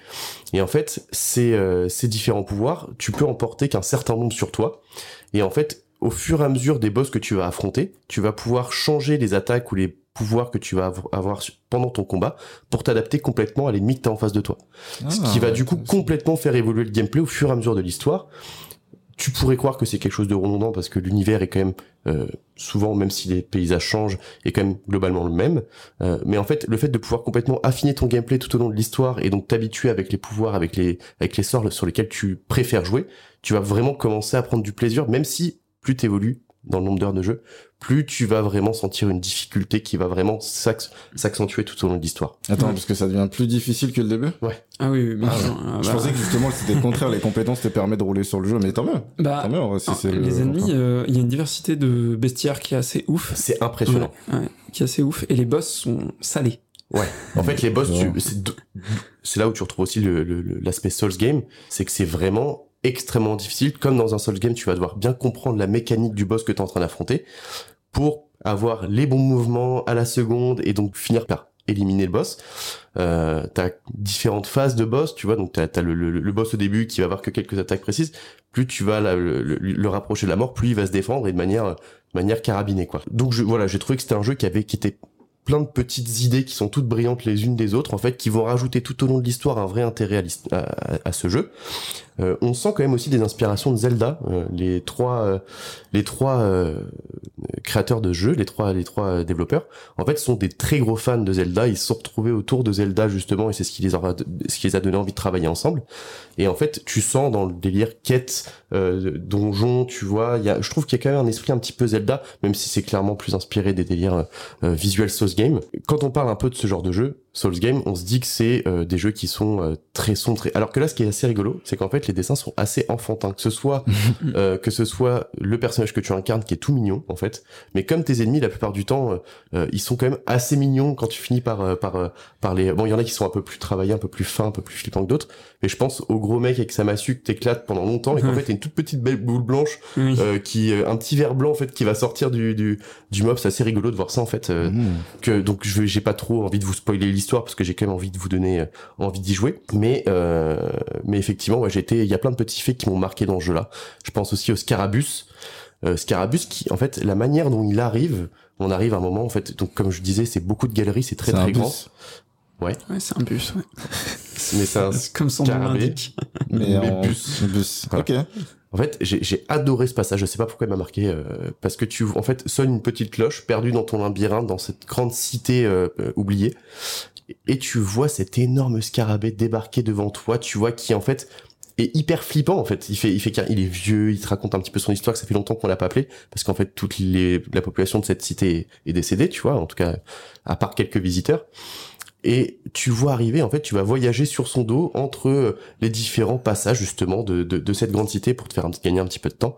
Et en fait, ces, euh, ces différents pouvoirs, tu peux en porter qu'un certain nombre sur toi. Et en fait, au fur et à mesure des boss que tu vas affronter, tu vas pouvoir changer les attaques ou les pouvoirs que tu vas avoir pendant ton combat pour t'adapter complètement à l'ennemi que tu as en face de toi. Ce qui va ah, du coup complètement faire évoluer le gameplay au fur et à mesure de l'histoire tu pourrais croire que c'est quelque chose de redondant parce que l'univers est quand même euh, souvent, même si les paysages changent, est quand même globalement le même. Euh, mais en fait, le fait de pouvoir complètement affiner ton gameplay tout au long de l'histoire et donc t'habituer avec les pouvoirs, avec les avec les sorts sur lesquels tu préfères jouer, tu vas vraiment commencer à prendre du plaisir, même si plus t'évolues dans le nombre d'heures de jeu, plus tu vas vraiment sentir une difficulté qui va vraiment s'accentuer tout au long de l'histoire. Attends, parce que ça devient plus difficile que le début? Ouais. Ah oui, bien ah sûr. je bah. pensais que justement c'était le contraire, les compétences te permettent de rouler sur le jeu, mais tant mieux. Bah, tant mieux, si c'est les ennemis, euh, il y a une diversité de bestiaires qui est assez ouf. C'est impressionnant. Ouais, qui est assez ouf, et les boss sont salés. Ouais. En fait, les boss, c'est là où tu retrouves aussi l'aspect le, Souls game, c'est que c'est vraiment extrêmement difficile. Comme dans un Souls game, tu vas devoir bien comprendre la mécanique du boss que tu es en train d'affronter pour avoir les bons mouvements à la seconde et donc finir par éliminer le boss. Euh, t'as différentes phases de boss, tu vois, donc t'as as le, boss au début qui va avoir que quelques attaques précises. Plus tu vas le, rapprocher de la mort, plus il va se défendre et de manière manière carabinée quoi. Donc voilà, j'ai trouvé que c'était un jeu qui avait qui était plein de petites idées qui sont toutes brillantes les unes des autres en fait qui vont rajouter tout au long de l'histoire un vrai intérêt à, ce jeu. Euh, on sent quand même aussi des inspirations de Zelda euh, les trois euh, les trois créateurs de jeux les trois les trois développeurs. En fait sont des très gros fans de Zelda. Ils se sont retrouvés autour de Zelda justement et c'est ce qui les a ce qui les a donné envie de travailler ensemble. Et en fait tu sens dans le délire quête donjon tu vois y a je trouve qu'il y a quand même un esprit un petit peu Zelda même si c'est clairement plus inspiré des délires visuels sauce Quand on parle un peu de ce genre de jeu, Souls Game, on se dit que c'est euh, des jeux qui sont euh, très sombres. Alors que là, ce qui est assez rigolo, c'est qu'en fait, les dessins sont assez enfantins. Que ce soit euh, que ce soit le personnage que tu incarnes qui est tout mignon, en fait, mais comme tes ennemis, la plupart du temps, ils sont quand même assez mignons quand tu finis par par par les. Bon, il y en a qui sont un peu plus travaillés, un peu plus fins, un peu plus flippants que d'autres. Mais je pense au gros mec avec sa massue que t'éclates pendant longtemps et qu'en fait, t'as une toute petite belle boule blanche qui un petit verre blanc en fait qui va sortir du du, du mob. C'est assez rigolo de voir ça en fait. Mmh. Que donc je j'ai pas trop envie de vous spoiler l'histoire parce que j'ai quand même envie de vous donner euh, envie d'y jouer. Mais euh, mais effectivement, ouais, j'étais, il y a plein de petits faits qui m'ont marqué dans ce jeu-là. Je pense aussi au Scarabus. Euh, Scarabus qui, en fait, la manière dont il arrive, on arrive à un moment, en fait, donc comme je disais, c'est beaucoup de galeries, c'est très très grand. Ouais. Ouais, c'est un bus, ouais. Mais c'est un comme son nom l'indique. Mais, en... bus. bus. Ok. En fait, j'ai adoré ce passage. Je sais pas pourquoi il m'a marqué, euh, parce que tu, en fait, sonne une petite cloche perdue dans ton labyrinthe, dans cette grande cité euh, euh, oubliée, et tu vois cet énorme scarabée débarquer devant toi. Tu vois qui en fait est hyper flippant en fait. Il fait, il fait il est vieux, il te raconte un petit peu son histoire, que ça fait longtemps qu'on l'a pas appelé, parce qu'en fait toute la population de cette cité est, est décédée, tu vois, en tout cas à part quelques visiteurs et tu vois arriver, en fait, tu vas voyager sur son dos entre euh, les différents passages justement de, de, cette grande cité pour te faire gagner un petit peu de temps.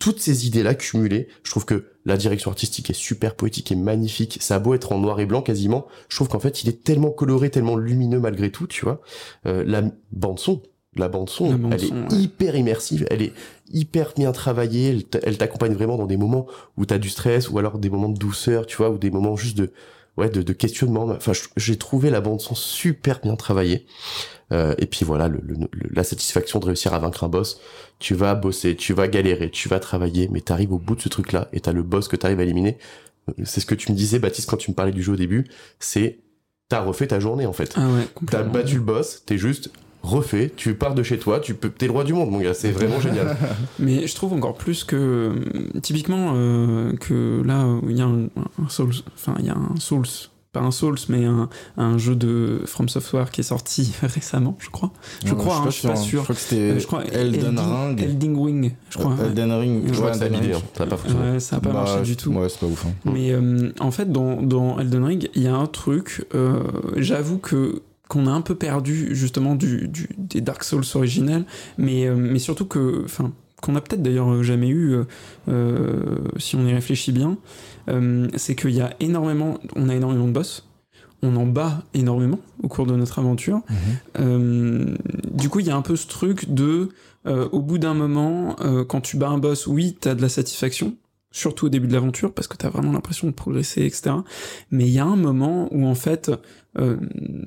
Toutes ces idées-là cumulées, je trouve que la direction artistique est super poétique et magnifique. Ça a beau être en noir et blanc quasiment, je trouve qu'en fait il est tellement coloré, tellement lumineux malgré tout, tu vois. Euh, la bande son, la bande son, elle est hyper immersive, elle est hyper bien travaillée, elle t'accompagne vraiment dans des moments où t'as du stress ou alors des moments de douceur, tu vois, ou des moments juste de ouais de, de questionnement. Enfin, j'ai trouvé la bande son super bien travaillée. Euh, et puis voilà, le, la satisfaction de réussir à vaincre un boss. Tu vas bosser, tu vas galérer, tu vas travailler, mais t'arrives au bout de ce truc-là et t'as le boss que t'arrives à éliminer. Euh, c'est ce que tu me disais, Baptiste, quand tu me parlais du jeu au début. C'est t'as refait ta journée en fait. Ah ouais, t'as battu le boss, t'es juste refait, tu pars de chez toi, tu peux, t'es le roi du monde, mon gars, c'est vraiment génial. Mais je trouve encore plus que, typiquement, euh, que là, il y a un, un Souls, enfin, il y a un Souls pas un Souls, mais un, un, jeu de From Software qui est sorti récemment, je crois. Je crois, je, hein, suis pas sûr. Je crois que c'était euh, Elden Ring. Elden Ring, je crois. Elden Ring, je crois que ça a hein. ça n'a pas fonctionné. Ouais, ça n'a pas bah, marché du tout. Ouais, c'est pas ouf. Hein. Mais euh, en fait, dans, dans Elden Ring, il y a un truc, euh, j'avoue que qu'on a un peu perdu justement du, du, des Dark Souls originels, mais, euh, mais surtout que, enfin, qu'on a peut-être d'ailleurs jamais eu, euh, euh, si on y réfléchit bien, euh, c'est qu'il y a énormément, on a énormément de boss, on en bat énormément au cours de notre aventure. Mhm. du coup, il y a un peu ce truc de, au bout d'un moment, quand tu bats un boss, oui, t'as de la satisfaction, surtout au début de l'aventure, parce que t'as vraiment l'impression de progresser, etc. Mais il y a un moment où en fait, euh,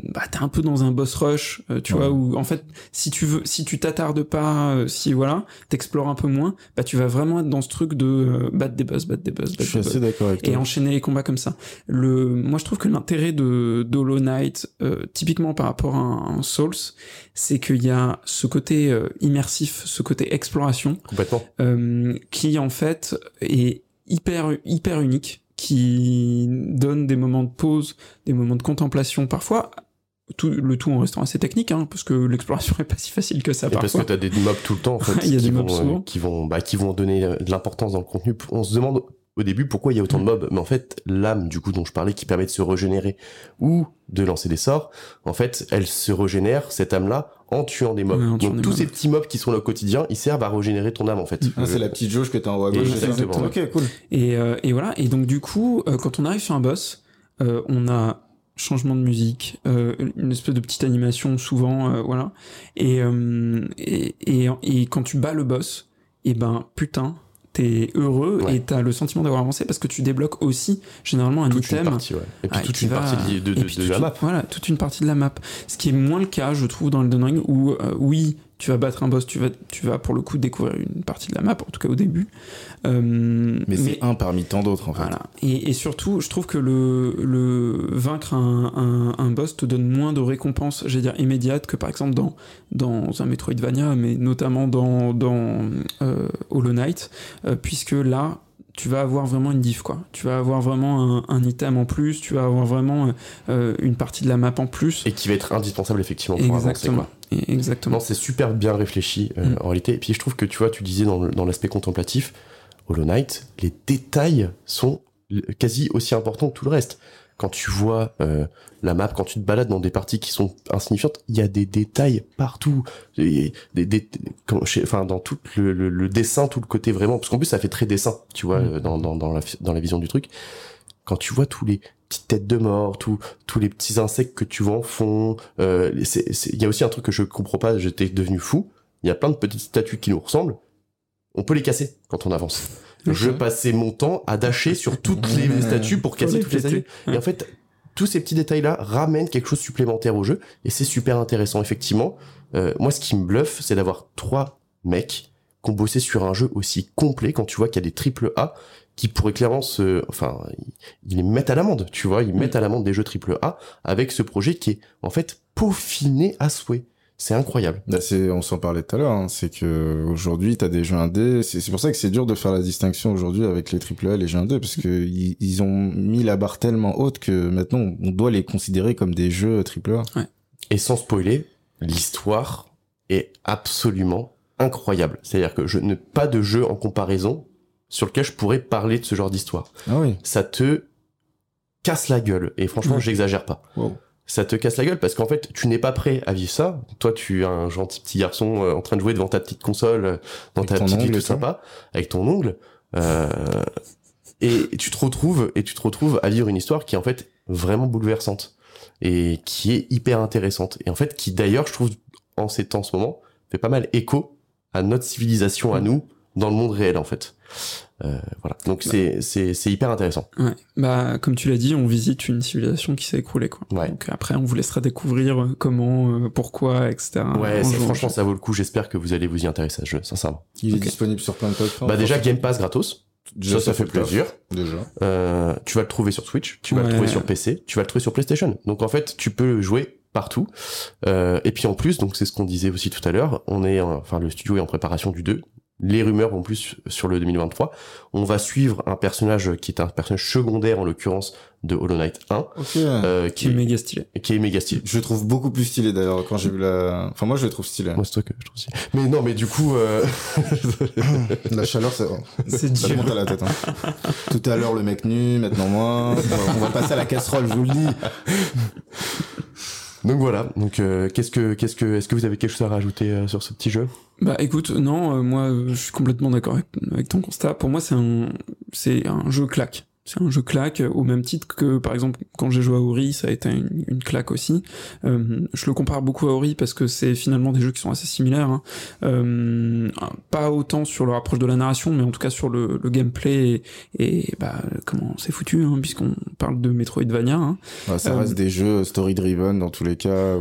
bah t'es un peu dans un boss rush, euh, tu vois, où en fait, si tu veux, si tu t'attardes pas, euh, si voilà, t'explores un peu moins, bah tu vas vraiment être dans ce truc de euh, battre des boss, battre des boss, battre je suis assez d'accord avec et enchaîner les combats comme ça. Le, moi je trouve que l'intérêt de d'Hollow Knight, typiquement par rapport à un, Souls, c'est qu'il y a ce côté immersif, ce côté exploration, complètement, qui en fait est hyper hyper unique qui donne des moments de pause, des moments de contemplation parfois, tout, le tout en restant assez technique, hein, parce que l'exploration est pas si facile que ça. Et parce que t'as des mobs tout le temps, en fait, Il y a qui, des qui vont, bah, qui vont donner de l'importance dans le contenu. On se demande au début pourquoi il y a autant de mobs, mais en fait l'âme du coup dont je parlais qui permet de se régénérer ou de lancer des sorts, en fait elle se régénère cette âme là en tuant des mobs. Tuant Donc des tous mobs. ces petits mobs qui sont là au quotidien, ils servent à régénérer ton âme en fait. Ah, c'est la petite jauge que t'as en haut à gauche. Exactement, Ok, cool. Et, euh, et voilà. Et donc du coup, euh, quand on arrive sur un boss, euh, on a changement de musique, euh, une espèce de petite animation souvent, euh, voilà. Et, euh, et, et, et quand tu bats le boss, et ben putain, t'es heureux Ouais. et t'as le sentiment d'avoir avancé parce que tu débloques aussi généralement un toute une item. partie, ouais. Et puis Ah, toute une partie de, de, et de- puis de toute la une- map. Voilà, toute une partie de la map. Ce qui est moins le cas, je trouve, dans Elden Ring, où euh, oui, tu vas battre un boss, tu vas, tu vas pour le coup découvrir une partie de la map, en tout cas au début. Euh, Mais, c'est un parmi tant d'autres, en fait. voilà. Et, et surtout, je trouve que le, le vaincre un, un, un boss te donne moins de récompenses, j'allais dire immédiates, que par exemple dans, dans un Metroidvania, mais notamment dans, dans euh, Hollow Knight, euh, puisque là, tu vas avoir vraiment une diff, quoi. Tu vas avoir vraiment un, un item en plus, tu vas avoir vraiment euh, une partie de la map en plus. Et qui va être indispensable effectivement pour avancer. Exactement. Quoi. Et- Exactement. C'est super bien réfléchi euh, Mm. en réalité. Et puis je trouve que tu vois, tu disais dans, l'aspect contemplatif, Hollow Knight, les détails sont quasi aussi importants que tout le reste. Quand tu vois euh, la map, quand tu te balades dans des parties qui sont insignifiantes, il y a des détails partout. Des, des, comme chez- enfin, dans tout le, le- le dessin, tout le côté vraiment, parce qu'en plus ça fait très dessin, tu vois, Mm. euh, dans, dans, dans, la, dans la vision du truc. Quand tu vois tous les petites têtes de mort, tous tous les petits insectes que tu vois en fond, euh, il y a aussi un truc que je comprends pas, j'étais devenu fou. Il y a plein de petites statues qui nous ressemblent. On peut les casser quand on avance. Je passais mon temps à dasher sur toutes les statues pour casser toutes les statues. Et en fait, tous ces petits détails-là ramènent quelque chose de supplémentaire au jeu, et c'est super intéressant, effectivement. Euh, moi, ce qui me bluffe, c'est d'avoir trois mecs qui ont bossé sur un jeu aussi complet, quand tu vois qu'il y a des triple A, qui pourraient clairement se... Enfin, ils- ils les mettent à l'amende, tu vois, ils mettent à l'amende des jeux triple A, avec ce projet qui est, en fait, peaufiné à souhait. C'est incroyable. Bah, c'est, on s'en parlait tout à l'heure, hein, c'est que aujourd'hui t'as des jeux indés, c'est, pour ça que c'est dur de faire la distinction aujourd'hui avec les AAA et les jeux indés, parce que ils, ils ont mis la barre tellement haute que maintenant on doit les considérer comme des jeux AAA. Et sans spoiler, l'histoire est absolument incroyable. C'est-à-dire que je n'ai pas de jeu en comparaison sur lequel je pourrais parler de ce genre d'histoire. Ah oui. Ça te casse la gueule. Et franchement, Ouais. j'exagère pas. Wow. Ça te casse la gueule parce qu'en fait, tu n'es pas prêt à vivre ça. Toi, tu es un gentil petit garçon euh, en train de jouer devant ta petite console, euh, dans Avec ta petite vie tout sympa, avec ton ongle. Euh, et tu te retrouves, et tu te retrouves à vivre une histoire qui est en fait vraiment bouleversante et qui est hyper intéressante. Et en fait, qui d'ailleurs, je trouve, en ces temps, en ce moment, fait pas mal écho à notre civilisation à nous dans le monde réel en fait. Euh, voilà. Donc c'est c'est c'est hyper intéressant. Ouais. Bah comme tu l'as dit, on visite une civilisation qui s'est écroulée quoi. Ouais. Donc après on vous laissera découvrir euh, comment, euh, pourquoi, etc. Ouais, franchement ça vaut le coup. J'espère que vous allez vous y intéresser à ce jeu, sincèrement. Il est disponible sur plein de plateformes. Bah déjà Game Pass gratos. déjà, ça, ça fait plaisir. Déjà. Euh, tu vas le trouver sur Switch, tu vas Ouais. le trouver sur PC, tu vas le trouver sur PlayStation. Donc en fait, tu peux le jouer partout. Euh, et puis en plus, donc c'est ce qu'on disait aussi tout à l'heure, on est, en- enfin le studio est en préparation du 2. Les rumeurs vont plus sur le 2023. On va suivre un personnage qui est un personnage secondaire en l'occurrence de Hollow Knight 1, Ok. euh, Qui est méga stylé. qui est méga stylé. Je le trouve beaucoup plus stylé d'ailleurs quand j'ai vu la. Enfin moi je le trouve stylé. Moi c'est toi que je trouve aussi. Mais non, mais du coup, euh... La chaleur, ça, C'est ça dur. monte à la tête. Hein. Tout à l'heure le mec nu, maintenant moi. On va passer à la casserole, je vous le dis. Donc voilà. Donc euh, qu'est-ce que, qu'est-ce que, est-ce que vous avez quelque chose à rajouter euh, sur ce petit jeu? Bah écoute, non, euh, moi je suis complètement d'accord avec, avec ton constat. Pour moi c'est un c'est un jeu claque. C'est un jeu claque euh, au même titre que par exemple quand j'ai joué à Ori, ça a été une, une claque aussi. Euh, je le compare beaucoup à Ori parce que c'est finalement des jeux qui sont assez similaires. hein. Euh, pas autant sur leur approche de la narration, mais en tout cas sur le, le gameplay et, et, bah comment c'est foutu hein, puisqu'on parle de Metroidvania. Hein. Ça Euh, reste des jeux story driven dans tous les cas.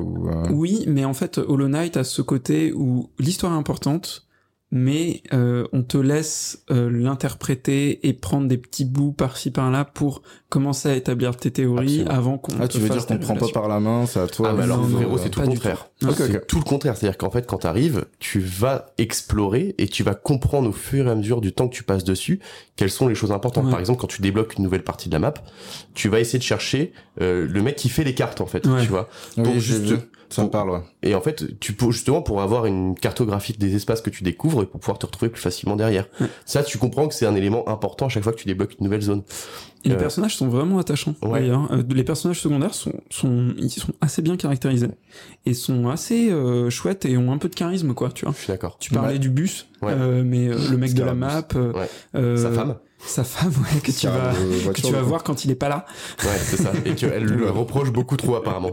Oui, mais en fait, Hollow Knight a ce côté où l'histoire est importante, mais euh, on te laisse euh, l'interpréter et prendre des petits bouts par-ci par-là pour commencer à établir tes théories Absolument. avant qu'on Ah, te tu veux fasse dire qu'on prend pas par la main, c'est à toi. Ah bah alors non, frérot, c'est tout le contraire. tout. C'est tout le contraire, c'est-à-dire qu'en fait quand tu arrives, tu vas explorer et tu vas comprendre au fur et à mesure du temps que tu passes dessus quelles sont les choses importantes. Ouais. Par exemple, quand tu débloques une nouvelle partie de la map, tu vas essayer de chercher euh, le mec qui fait les cartes en fait, Ouais. tu vois. Oui, Donc, j'ai juste- vu. Ça me pour- parle, ouais. Et en fait, tu peux justement pour avoir une cartographie des espaces que tu découvres et pour pouvoir te retrouver plus facilement derrière. Ouais. Ça, tu comprends que c'est un élément important à chaque fois que tu débloques une nouvelle zone. Et les Euh, personnages sont vraiment attachants. ouais. d'ailleurs. Euh, les personnages secondaires sont, sont, ils sont assez bien caractérisés et sont assez euh, chouettes et ont un peu de charisme, quoi, tu vois. Je suis d'accord. Tu parlais Ouais. du bus, Ouais. euh, mais euh, le mec de la map, euh, euh, Sa femme. Sa femme, ouais, que tu vas, que tu vas voir quand il est pas là. Ouais, c'est ça. Et qu'elle le reproche beaucoup trop apparemment.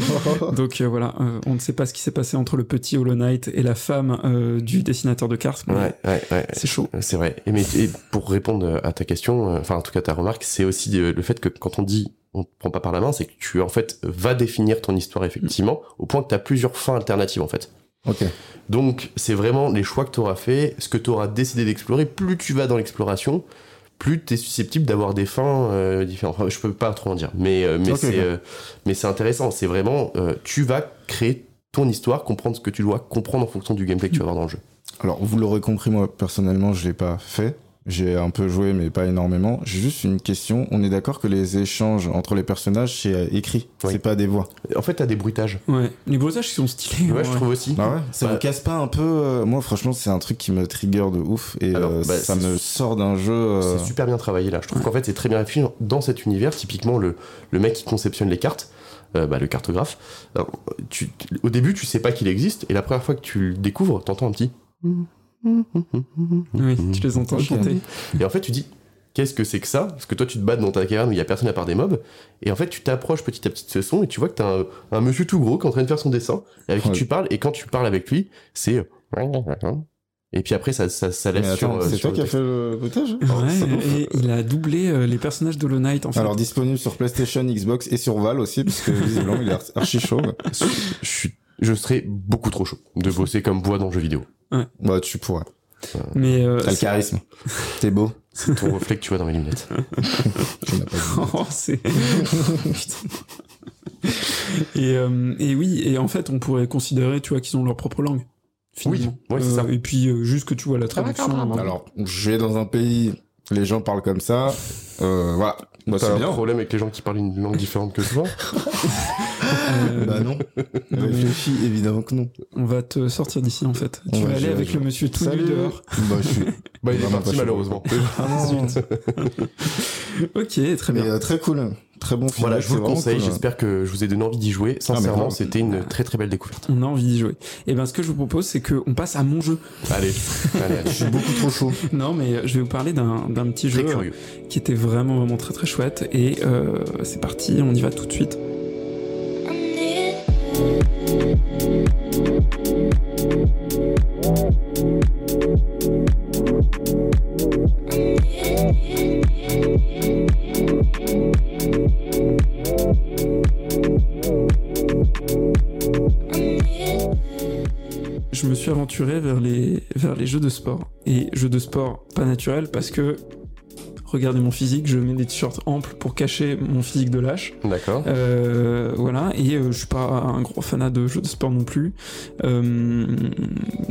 Donc euh, voilà, euh, on ne sait pas ce qui s'est passé entre le petit Hollow Knight et la femme euh, du dessinateur de cartes. Ouais, ouais, ouais. C'est chaud. C'est vrai. Et, mais, et pour répondre à ta question, enfin en tout cas ta remarque, c'est aussi le fait que quand on dit on te prend pas par la main, c'est que tu en fait vas définir ton histoire effectivement, au point que tu as plusieurs fins alternatives en fait. Donc c'est vraiment les choix que tu auras fait, ce que tu auras décidé d'explorer, plus tu vas dans l'exploration, plus tu es susceptible d'avoir des fins euh, différentes. Enfin, je peux pas trop en dire, mais euh, mais c'est euh, mais c'est intéressant, c'est vraiment tu vas créer ton histoire, comprendre ce que tu dois comprendre en fonction du gameplay que tu vas avoir dans le jeu. Alors, vous l'aurez compris, moi, personnellement, je l'ai pas fait. J'ai un peu joué, mais pas énormément. J'ai juste une question. On est d'accord que les échanges entre les personnages, c'est euh, écrit. Oui. C'est pas des voix. En fait, tu as des bruitages. Ouais, les bruitages qui sont stylés. Ouais, en je trouve aussi. Ah ouais Ça Bah- vous casse pas un peu euh, Moi, franchement, c'est un truc qui me trigger de ouf. Et Alors, euh, bah, ça me sort d'un jeu. euh, C'est super bien travaillé là. Je trouve qu'en fait c'est très bien réfléchi dans cet univers. Typiquement le, le mec qui conceptionne les cartes, euh, bah, le cartographe. Alors, tu, tu- au début tu sais pas qu'il existe et la première fois que tu le découvres, t'entends un petit. Oui, tu les entends chanter. Et en fait tu dis qu'est-ce que c'est que ça? Parce que toi tu te bats dans ta caverne où il y a personne à part des mobs. Et en fait tu t'approches petit à petit de ce son et tu vois que t'as un, un monsieur tout gros qui est en train de faire son dessin et avec Ouais. qui tu parles. Et quand tu parles avec lui, c'est et puis après ça, ça, ça laisse sur. attends, c'est toi qui as fait le bruitage Ouais, et il a doublé euh, les personnages d'Hollow Knight en fait. Alors, disponible sur PlayStation, Xbox et sur Val aussi, parce que visiblement, il est archi chaud. je suis je serais beaucoup trop chaud de bosser comme voix dans le jeu vidéo. Bah, tu pourrais. mais euh, T'as le charisme. T'es beau. C'est ton reflet que tu vois dans mes lunettes. Oh, c'est. Putain. et, euh, et oui, et en fait, on pourrait considérer, tu vois, qu'ils ont leur propre langue. Finalement. Oui, ouais, c'est ça. Et puis, euh, juste que tu vois la traduction. euh, Alors, je vais dans un pays, les gens parlent comme ça. Euh, voilà. Bah, T'as c'est un bien. problème avec les gens qui parlent une langue différente que toi euh, Bah non. Réfléchis, évidemment que non. on va te sortir d'ici, en fait. Tu Ouais, vas aller avec le monsieur tout Salut. nu dehors. Bah, je suis. Bah il est parti malheureusement. Ah non. ok, très bien. euh, très cool. Très bon film. Voilà, je vous le conseille, cool. j'espère que je vous ai donné envie d'y jouer. Sincèrement, grave. c'était une très très belle découverte. On a envie d'y jouer. Et ben, ce que je vous propose, c'est qu'on passe à mon jeu. Allez, allez, allez. Je suis beaucoup trop chaud. Non, mais je vais vous parler d'un d'un petit Très jeu curieux. qui était vraiment, vraiment très, très chouette. Et euh, c'est parti, on y va tout de suite je me suis aventuré vers les, vers les jeux de sport. Et jeux de sport pas naturels parce que regardez mon physique, je mets des t-shirts amples pour cacher mon physique de lâche. D'accord. Euh, voilà, et euh, je suis pas un gros fanat de jeux de sport non plus. Euh,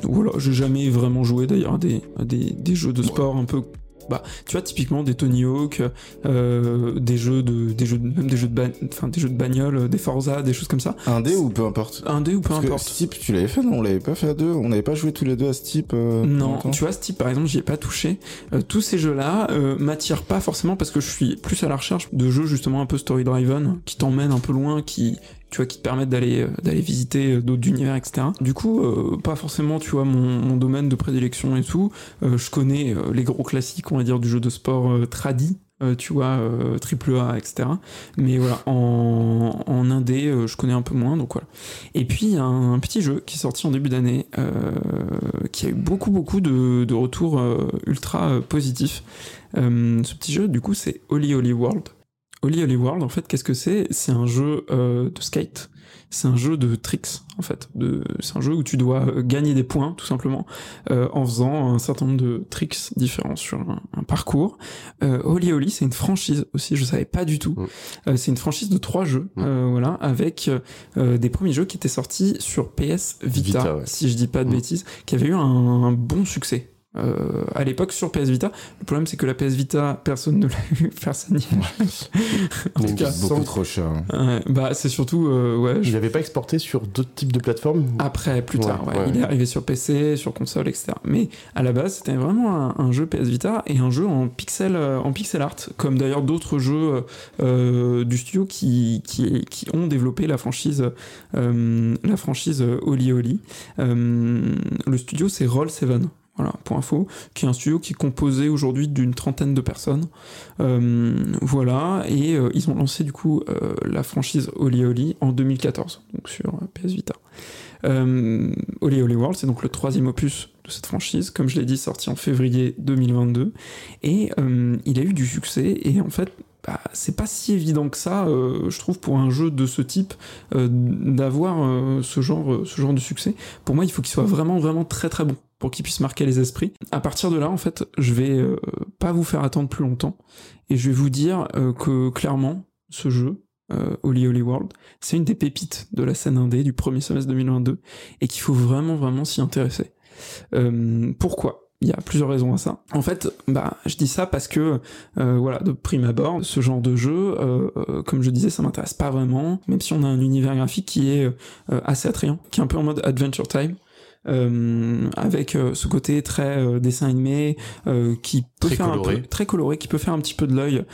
voilà, j'ai jamais vraiment joué d'ailleurs à des, à des, des jeux de sport un peu bah tu vois typiquement des Tony Hawk euh, des jeux de des jeux de, même des jeux de enfin des jeux de bagnole des Forza des choses comme ça. Un dé ou peu importe. Un dé ou peu Parce importe. Que Steep tu l'avais fait non? On l'avait pas fait à deux. On n'avait pas joué tous les deux à Steep euh, non longtemps tu vois Steep par exemple j'y ai pas touché. Euh, tous ces jeux là m'attirent pas forcément parce que je suis plus à la recherche de jeux justement un peu story driven qui t'emmènent un peu loin qui tu vois, qui te permettent d'aller euh, d'aller visiter euh, d'autres univers, etc. Du coup, euh, pas forcément, tu vois, mon, domaine de prédilection et tout. Je connais les gros classiques, on va dire, du jeu de sport euh, tradi, tu vois, triple A, etc. Mais voilà, en, en indé, je connais un peu moins, donc voilà. Et puis, il y a un, petit jeu qui est sorti en début d'année, qui a eu beaucoup, beaucoup de, de retours ultra positifs. Ce petit jeu, du coup, c'est Holy Holy World. Holy Holy World, en fait, qu'est-ce que c'est? C'est un jeu euh, de skate. C'est un jeu de tricks, en fait. De... C'est un jeu où tu dois euh, gagner des points, tout simplement, euh, en faisant un certain nombre de tricks différents sur un, un parcours. Euh, Holy Holy, c'est une franchise aussi, je savais pas du tout. Mm. Euh, c'est une franchise de trois jeux, Mm. euh, voilà, avec euh, des premiers jeux qui étaient sortis sur PS Vita, Vita, ouais. si je dis pas de Mm. bêtises, qui avaient eu un, un bon succès. Euh, à l'époque sur PS Vita, le problème c'est que la PS Vita, personne ne l'a eu, personne n'y a en tout Mais cas, beaucoup sans- trop cher hein. Ouais, bah c'est surtout euh, ouais. Il je- n'avait pas exporté sur d'autres types de plateformes Après, plus Ouais, tard, ouais. ouais. il est arrivé sur PC, sur console, etc. Mais à la base, c'était vraiment un, un jeu PS Vita et un jeu en pixel, euh, en pixel art, comme d'ailleurs d'autres jeux euh, du studio qui, qui, qui ont développé la franchise, euh, la franchise Holy Holy. Euh, le studio, c'est Roll7. Voilà, pour info, qui est un studio qui est composé aujourd'hui d'une trentaine de personnes. Euh, voilà, et euh, ils ont lancé du coup euh, la franchise Holy Holy en 2014, donc sur PS Vita. Holy Holy World, c'est donc le troisième opus de cette franchise, comme je l'ai dit, sorti en février 2022, et il a eu du succès, et en fait, bah, c'est pas si évident que ça, euh, je trouve, pour un jeu de ce type, euh, d'avoir euh, ce, genre, ce genre de succès. Pour moi, il faut qu'il soit vraiment, vraiment très très bon pour qu'il puisse marquer les esprits. À partir de là, en fait, je vais pas vous faire attendre plus longtemps, et je vais vous dire que clairement, ce jeu, Holy Holy World, c'est une des pépites de la scène indé du premier semestre 2022 et qu'il faut vraiment vraiment s'y intéresser. Pourquoi? Il y a plusieurs raisons à ça. En fait, bah, je dis ça parce que, euh, voilà, de prime abord, ce genre de jeu, euh, euh, comme je disais, ça m'intéresse pas vraiment, même si on a un univers graphique qui est euh, assez attrayant, qui est un peu en mode Adventure Time. avec ce côté très dessin animé qui peut Très faire coloré. un peu très coloré qui peut faire un petit peu de l'œil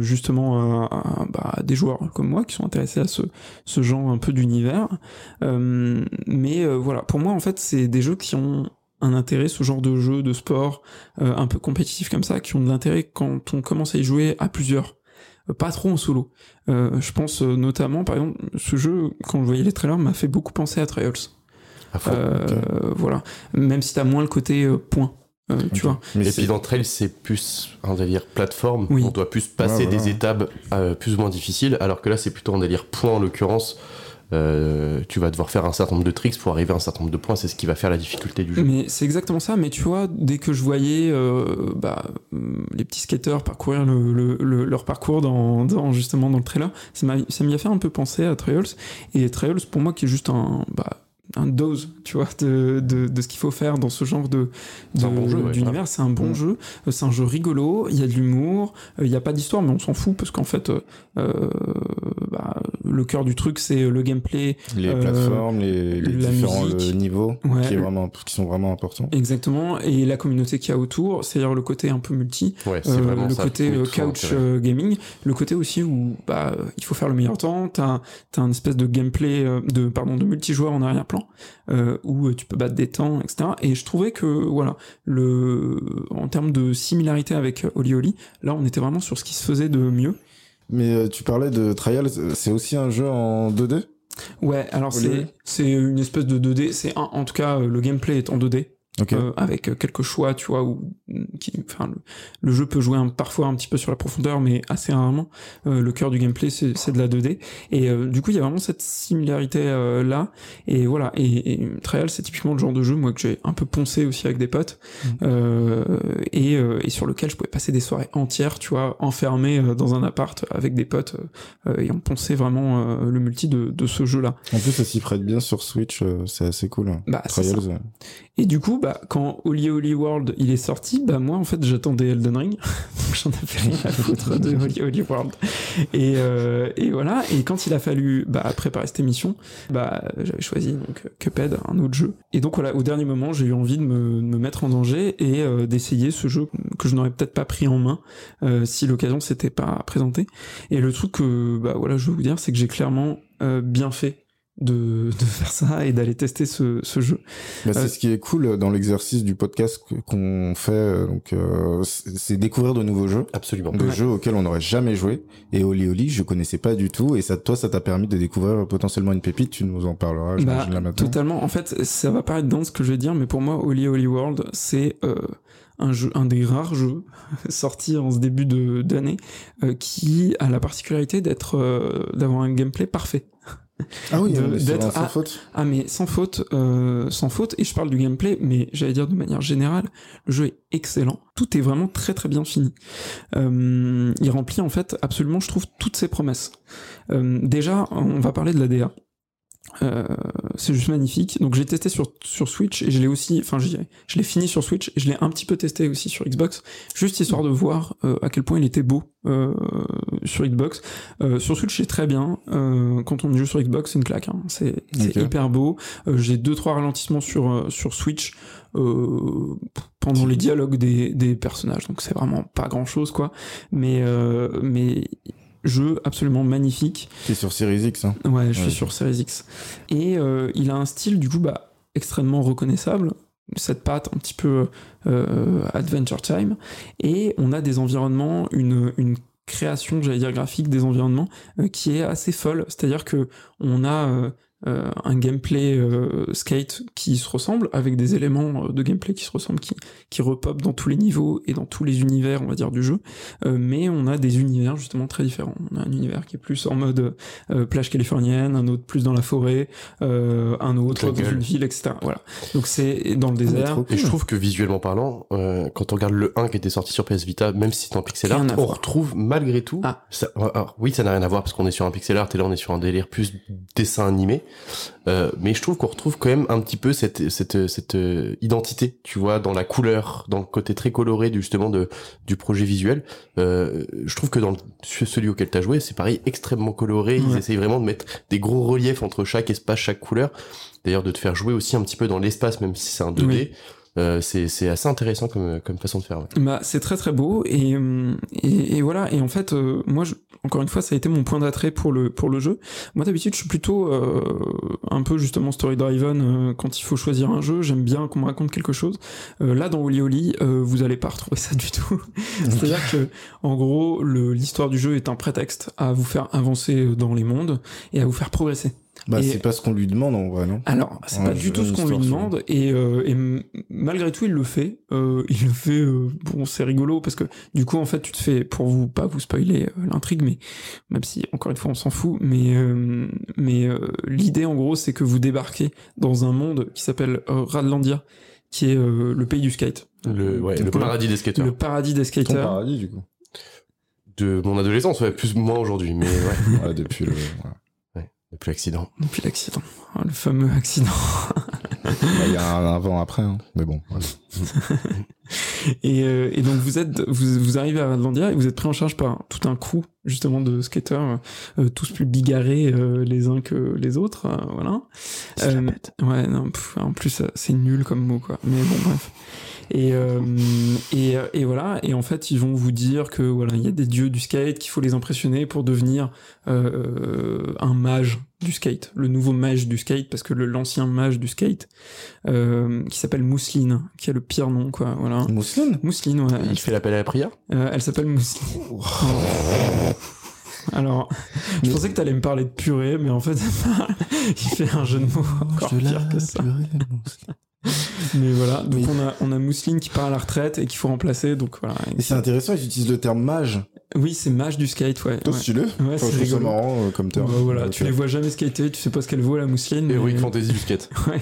justement à, à- bah, à des joueurs comme moi qui sont intéressés à ce, ce genre un peu d'univers mais voilà pour moi en fait c'est des jeux qui ont un intérêt ce genre de jeu de sport euh, un peu compétitif comme ça qui ont de l'intérêt quand on commence à y jouer à plusieurs Euh, pas trop en solo Euh, je pense euh, notamment par exemple ce jeu quand je voyais les trailers m'a fait beaucoup penser à Trials fond. euh, voilà même si t'as moins le côté euh, point euh, tu vois mais Et c'est- puis d'entre elles, c'est plus un délire plateforme. Oui. On doit plus passer voilà. des étapes euh, plus ou moins difficiles, alors que là, c'est plutôt un délire point en l'occurrence. Euh, tu vas devoir faire un certain nombre de tricks pour arriver à un certain nombre de points. C'est ce qui va faire la difficulté du jeu. Mais c'est exactement ça. Mais tu vois, dès que je voyais euh, bah, hum, les petits skateurs parcourir le, le- le- leur parcours dans, dans- justement dans le trailer, ça m'a ça m'y a fait un peu penser à Trials. Et Trials, pour moi, qui est juste un bah, un dose, tu vois, de, de, de ce qu'il faut faire dans ce genre de C'est un de- bon jeu, ouais, d'univers. C'est un bon Mm. jeu. Euh, C'est un jeu rigolo. Il y a de l'humour. Il n'y a pas d'histoire, mais on s'en fout parce qu'en fait, euh, bah, le cœur du truc, c'est le gameplay, les euh, plateformes les, les la différents musique. euh, niveaux Ouais. qui, est vraiment, qui sont vraiment importants Exactement, et la communauté qu'il y a autour, c'est-à-dire le côté un peu multi, Ouais, c'est euh, vraiment le ça. côté euh, couch euh, gaming, le côté aussi où bah, euh, il faut faire le meilleur temps, t'as as un espèce de gameplay, euh, de pardon, de multijoueur en arrière-plan, euh, où euh, tu peux battre des temps, etc. Et je trouvais que, voilà, le, en termes de similarité avec Oli Oli, là on était vraiment sur ce qui se faisait de mieux. Mais euh, tu parlais de Trials euh, c'est aussi un jeu en 2D Ouais, alors c'est c'est une espèce de 2D, c'est un- en tout cas euh, le gameplay est en 2D. Euh, avec quelques choix, tu vois, où qui, enfin, le, jeu peut jouer parfois un petit peu sur la profondeur, mais assez rarement. Euh, le cœur du gameplay, c'est de la 2D. Et euh, du coup, il y a vraiment cette similarité là. Et voilà. Et, Trial, c'est typiquement le genre de jeu, moi, que j'ai un peu poncé aussi avec des potes, mmh. et, et, sur lequel je pouvais passer des soirées entières, tu vois, enfermé dans un appart avec des potes, et on ponçait vraiment le multi de, de ce jeu-là. En plus, ça s'y prête bien sur Switch, c'est assez cool. Bah, Trials. Et du coup, bah, quand Holy Holy World il est sorti, bah moi en fait j'attendais Elden Ring, donc j'en avais rien à foutre de Holy Holy World. Et, euh, et voilà. Et quand il a fallu bah, préparer cette émission, bah j'avais choisi donc Cuphead, un autre jeu. Et donc voilà, au dernier moment, j'ai eu envie de me, de me, mettre en danger et euh, d'essayer ce jeu que je n'aurais peut-être pas pris en main euh, si l'occasion s'était pas présentée. Et le truc que bah voilà, je veux vous dire, c'est que j'ai clairement euh, bien fait de, de, faire ça et d'aller tester ce, ce jeu. c'est euh, ce qui est cool dans l'exercice du podcast qu'on fait. Euh, donc, euh, c'est découvrir de nouveaux jeux. Absolument. De jeux auxquels on n'aurait jamais joué. Et Oli Oli, je connaissais pas du tout. Et ça, toi, ça t'a permis de découvrir potentiellement une pépite. Tu nous en parleras. Bah, là maintenant. Totalement. En fait, ça va paraître dans ce que je vais dire, mais pour moi, Oli Oli World, c'est un jeu, un des rares jeux sortis en ce début d'année, qui a la particularité d'être, d'avoir un gameplay parfait. Ah oui, d'être sans faute. Ah mais sans faute, euh, sans faute. Et je parle du gameplay, mais j'allais dire de manière générale, le jeu est excellent. Tout est vraiment très très bien fini. Euh, il remplit en fait absolument, je trouve, toutes ses promesses. Euh, déjà, on va parler de la DA. Euh, c'est juste magnifique. Donc j'ai testé sur, sur Switch et je l'ai aussi, enfin je, je l'ai fini sur Switch et je l'ai un petit peu testé aussi sur Xbox, juste histoire de voir euh, à quel point il était beau euh, sur Xbox. Euh, sur Switch c'est très bien. Euh, quand on joue sur Xbox c'est une claque. Hein. C'est hyper beau. j'ai deux trois ralentissements sur sur Switch. pendant les dialogues des, des personnages donc c'est vraiment pas grand chose quoi mais mais jeu absolument magnifique. C'est sur Series X, hein Ouais, je suis sur Series X. Et euh, il a un style, du coup, bah, extrêmement reconnaissable. Cette patte un petit peu euh, Adventure Time. Et on a des environnements, une, une création, j'allais dire graphique des environnements, euh, qui est assez folle. C'est-à-dire que on a euh, un gameplay euh, skate qui se ressemble, avec des éléments euh, de gameplay qui se ressemblent, qui, qui repopent dans tous les niveaux et dans tous les univers, on va dire, du jeu. mais on a des univers justement très différents. On a un univers qui est plus en mode plage californienne, un autre plus dans la forêt, un autre dans une ville, etc. Voilà. Donc c'est dans le ah, désert. et je trouve que visuellement parlant, quand on regarde le 1 qui était sorti sur PS Vita, même si c'est en pixel art, on retrouve malgré tout. Ah. Ça, oui, ça n'a rien à voir parce qu'on est sur un pixel art et là on est sur un délire plus dessin animé. Euh, mais je trouve qu'on retrouve quand même un petit peu cette, cette, cette euh, identité, tu vois, dans la couleur, dans le côté très coloré du, justement de, du projet visuel. Euh, je trouve que dans celui auquel tu as joué, c'est pareil, extrêmement coloré. Ils essayent vraiment de mettre des gros reliefs entre chaque espace, chaque couleur. D'ailleurs, de te faire jouer aussi un petit peu dans l'espace, même si c'est un 2D. Euh, c'est assez intéressant comme, comme façon de faire. Bah, c'est très très beau et, voilà et en fait euh, moi je, encore une fois ça a été mon point d'attrait pour le pour le jeu. Moi d'habitude je suis plutôt euh, un peu justement story driven euh, quand il faut choisir un jeu. J'aime bien qu'on me raconte quelque chose. là dans Oli Oli vous allez pas retrouver ça du tout. C'est-à-dire que en gros l'histoire du jeu est un prétexte à vous faire avancer dans les mondes et à vous faire progresser. Bah, c'est pas ce qu'on lui demande en vrai, non? Alors, c'est pas du tout ce qu'on lui demande, et, euh, et, malgré tout, il le fait. Euh, il le fait. Euh, bon, c'est rigolo parce que du coup, en fait, tu te fais pour vous pas vous spoiler euh, l'intrigue, mais même si encore une fois, on s'en fout, mais euh, mais l'idée en gros, c'est que vous débarquez dans un monde qui s'appelle Radlandia, qui est le pays du skate. Le, ouais, le paradis des skateurs. Le paradis des skateurs. Ton paradis du coup. De mon adolescence, ouais, plus ou moins aujourd'hui, mais ouais. ouais depuis le. Depuis l'accident. Depuis l'accident. Oh, le fameux accident. Bah, il y a un avant après, hein. mais bon. et, euh, et, donc vous êtes, vous, vous arrivez à Radlandia et vous êtes pris en charge par tout un crew justement de skateurs, euh, tous plus bigarrés euh, les uns que les autres, euh, voilà. ouais, non, en plus c'est nul comme mot quoi. Mais bon bref. Et, euh, et, et, voilà. Et en fait, ils vont vous dire que voilà, il y a des dieux du skate, qu'il faut les impressionner pour devenir euh, un mage du skate, le nouveau mage du skate, parce que l'ancien mage du skate, euh, qui s'appelle Mousseline, qui a le pire nom, quoi. Voilà. Mousseline? Mousseline, ouais. Il fait l'appel à la prière? Euh, Elle s'appelle Mousseline. Alors, je pensais que t'allais me parler de purée, mais en fait, il fait un jeu de mots encore pire que ça. mais voilà, donc on a on a Mousseline qui part à la retraite et qu'il faut remplacer, donc voilà. Et c'est intéressant, ils utilisent le terme mage. Oui, c'est mage du skate, ouais. Toi, ouais. tu le Ouais, c'est c'est rigolo. marrant euh, comme terme. Bah, voilà, Donc, tu les vois jamais skater, tu sais pas ce qu'elle vaut la Mousseline. Heroic mais- Fantasy du skate. Ouais.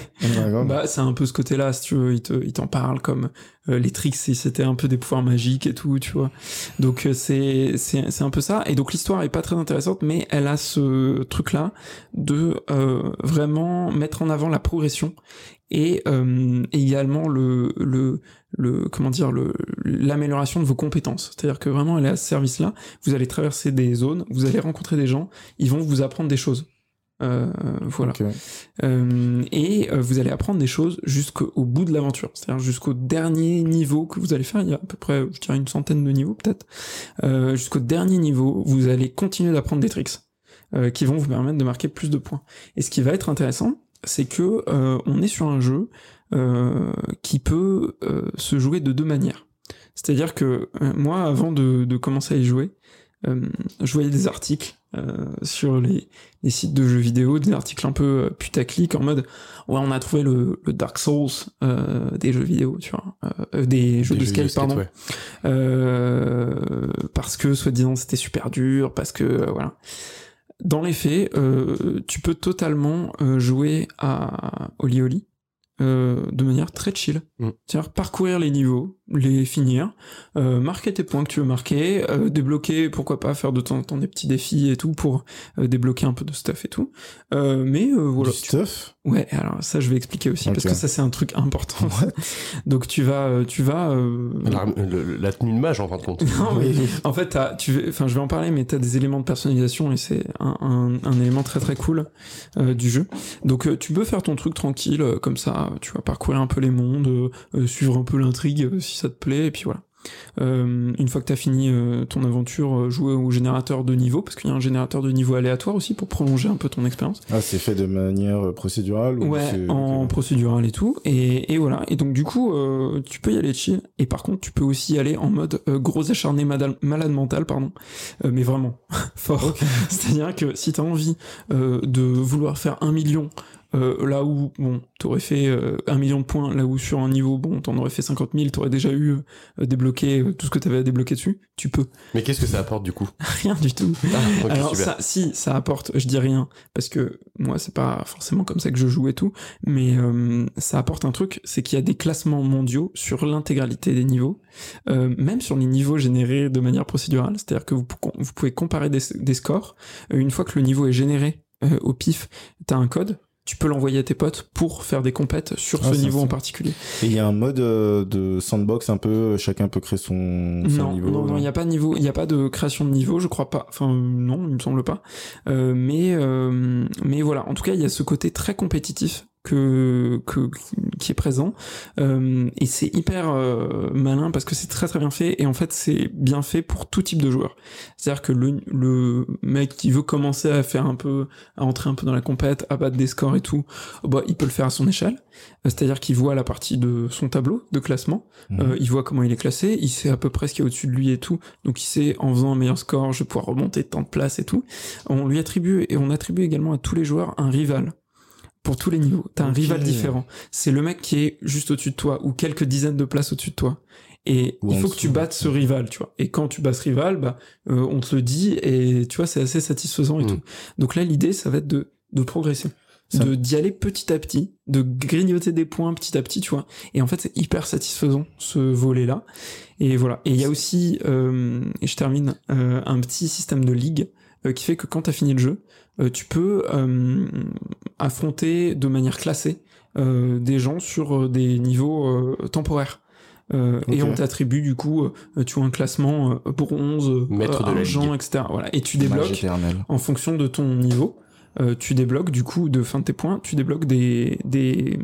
Bah, c'est un peu ce côté-là, si tu veux, il te- il t'en parle comme euh, les tricks, c'était un peu des pouvoirs magiques et tout, tu vois. Donc euh, c'est c'est c'est un peu ça. Et donc l'histoire est pas très intéressante, mais elle a ce truc-là de euh, vraiment mettre en avant la progression et euh, également le le le comment dire le l'amélioration de vos compétences. C'est-à-dire que vraiment est à ce service-là. Vous allez traverser des zones, vous allez rencontrer des gens, ils vont vous apprendre des choses. Euh, voilà. Ok. Euh, et euh, vous allez apprendre des choses jusqu'au bout de l'aventure, c'est-à-dire jusqu'au dernier niveau que vous allez faire. Il y a à peu près, je dirais, une centaine de niveaux peut-être. Euh, jusqu'au dernier niveau, vous allez continuer d'apprendre des tricks euh, qui vont vous permettre de marquer plus de points. Et ce qui va être intéressant, c'est que euh, on est sur un jeu euh, qui peut euh, se jouer de deux manières. C'est-à-dire que euh, moi, avant de, de commencer à y jouer, euh, je voyais des articles euh, sur les, les sites de jeux vidéo, des articles un peu putaclic en mode ouais on a trouvé le, le Dark Souls euh, des jeux vidéo, tu vois, euh, euh, des jeux Des de jeux scale pardon, ouais. euh, parce que soi-disant c'était super dur, parce que voilà. Dans les faits, euh, tu peux totalement euh, jouer à Oli Oli euh, de manière très chill. Mm. C'est-à-dire parcourir les niveaux, les finir, euh, marquer tes points que tu veux marquer, euh, débloquer, pourquoi pas faire de temps en temps des petits défis et tout pour euh, débloquer un peu de stuff et tout. Euh, mais euh, voilà. Du stuff? Ouais, alors ça je vais expliquer aussi parce que ça c'est un truc important. Donc tu vas, euh, tu vas. euh, La, le- la tenue de mage en fin de compte. non, mais en fait, t'as- tu, veux- enfin, je vais en parler, mais t'as des éléments de personnalisation et c'est un, un, un élément très très cool euh, du jeu. Donc, euh, tu peux faire ton truc tranquille, euh, comme ça, tu vas parcourir un peu les mondes, suivre un peu l'intrigue si ça te plaît, et puis voilà. Euh, une fois que t'as fini euh, ton aventure, euh, jouer au générateur de niveau, parce qu'il y a un générateur de niveau aléatoire aussi pour prolonger un peu ton expérience. Ah, c'est fait de manière procédurale ou Ouais, c'est- en ok. procédural et tout. Et, et voilà. Et donc du coup, euh, tu peux y aller chill. Et par contre, tu peux aussi y aller en mode gros acharné malade, malade mental, pardon. Mais vraiment fort. C'est-à-dire que si t'as envie euh, de vouloir faire un million. Euh, là où, bon, t'aurais fait euh, un million de points, là où sur un niveau, bon, t'en aurais fait 50 000, t'aurais déjà eu euh, débloqué euh, tout ce que t'avais à débloquer dessus, tu peux. Mais qu'est-ce que ça apporte du coup? Rien du tout. Ah, Alors ça, si ça apporte, je dis rien parce que moi c'est pas forcément comme ça que je joue et tout, mais euh, ça apporte un truc, c'est qu'il y a des classements mondiaux sur l'intégralité des niveaux, euh, même sur les niveaux générés de manière procédurale, c'est-à-dire que vous, pou- vous pouvez comparer des, des scores Euh, une fois que le niveau est généré euh, au pif, t'as un code. Tu peux l'envoyer à tes potes pour faire des compètes sur Ah, ce ça, niveau en particulier. Et il y a un mode euh, de sandbox un peu, chacun peut créer son, niveau. non, non, il n'y a pas de niveau, il n'y a pas de création de niveau, je crois pas. Enfin, euh, non, il me semble pas. Euh, mais, euh, mais voilà. En tout cas, il y a ce côté très compétitif que, que qui est présent Euh, et c'est hyper euh, malin parce que c'est très très bien fait et en fait c'est bien fait pour tout type de joueur. C'est-à-dire que le, le mec qui veut commencer à faire un peu, à entrer un peu dans la compète, à battre des scores et tout, bah il peut le faire à son échelle. Euh, C'est-à-dire qu'il voit la partie de son tableau de classement Mhm. euh, il voit comment il est classé, il sait à peu près ce qu'il y a au-dessus de lui et tout. Donc il sait en faisant un meilleur score, je vais pouvoir remonter tant de place et tout. On lui attribue et on attribue également à tous les joueurs un rival. Pour tous les niveaux, t'as un rival différent. C'est le mec qui est juste au-dessus de toi ou quelques dizaines de places au-dessus de toi. Et Ou il faut que tu battes ce rival, tu vois. Et quand tu bats ce rival, bah, euh, on te le dit et tu vois, c'est assez satisfaisant et Mm. tout. Donc là, l'idée, ça va être de, de progresser. Ça- De d'y aller petit à petit, de grignoter des points petit à petit, tu vois. Et en fait, c'est hyper satisfaisant, ce volet-là. Et voilà. Et il y a aussi, euh, et je termine, euh, un petit système de ligue euh, qui fait que quand t'as fini le jeu, tu peux euh, affronter de manière classée euh, des gens sur euh, des niveaux euh, temporaires. Euh, Et on t'attribue du coup, euh, tu vois un classement euh, bronze, euh, Maître de argent, etc. Voilà. Et tu débloques en fonction de ton niveau, euh, tu débloques du coup de fin de tes points, tu débloques des, des,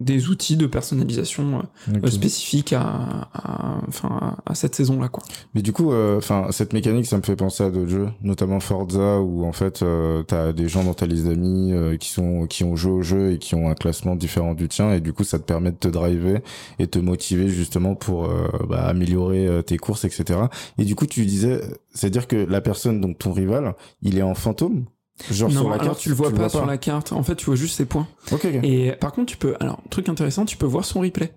des outils de personnalisation euh, spécifiques à, à, enfin, à, à cette saison-là. quoi. Mais du coup, euh, enfin, cette mécanique, ça me fait penser à d'autres jeux, notamment Forza, où en fait, euh, t'as des gens dans ta liste d'amis euh, qui sont qui ont joué au jeu et qui ont un classement différent du tien, et du coup, ça te permet de te driver et te motiver justement pour bah, améliorer tes courses, etc. Et du coup, tu disais, c'est-à-dire que la personne, donc ton rival, il est en fantôme? Genre non, sur la carte, tu le vois pas sur la carte. En fait, tu vois juste ses points. Et par contre, tu peux. Alors, truc intéressant, tu peux voir son replay.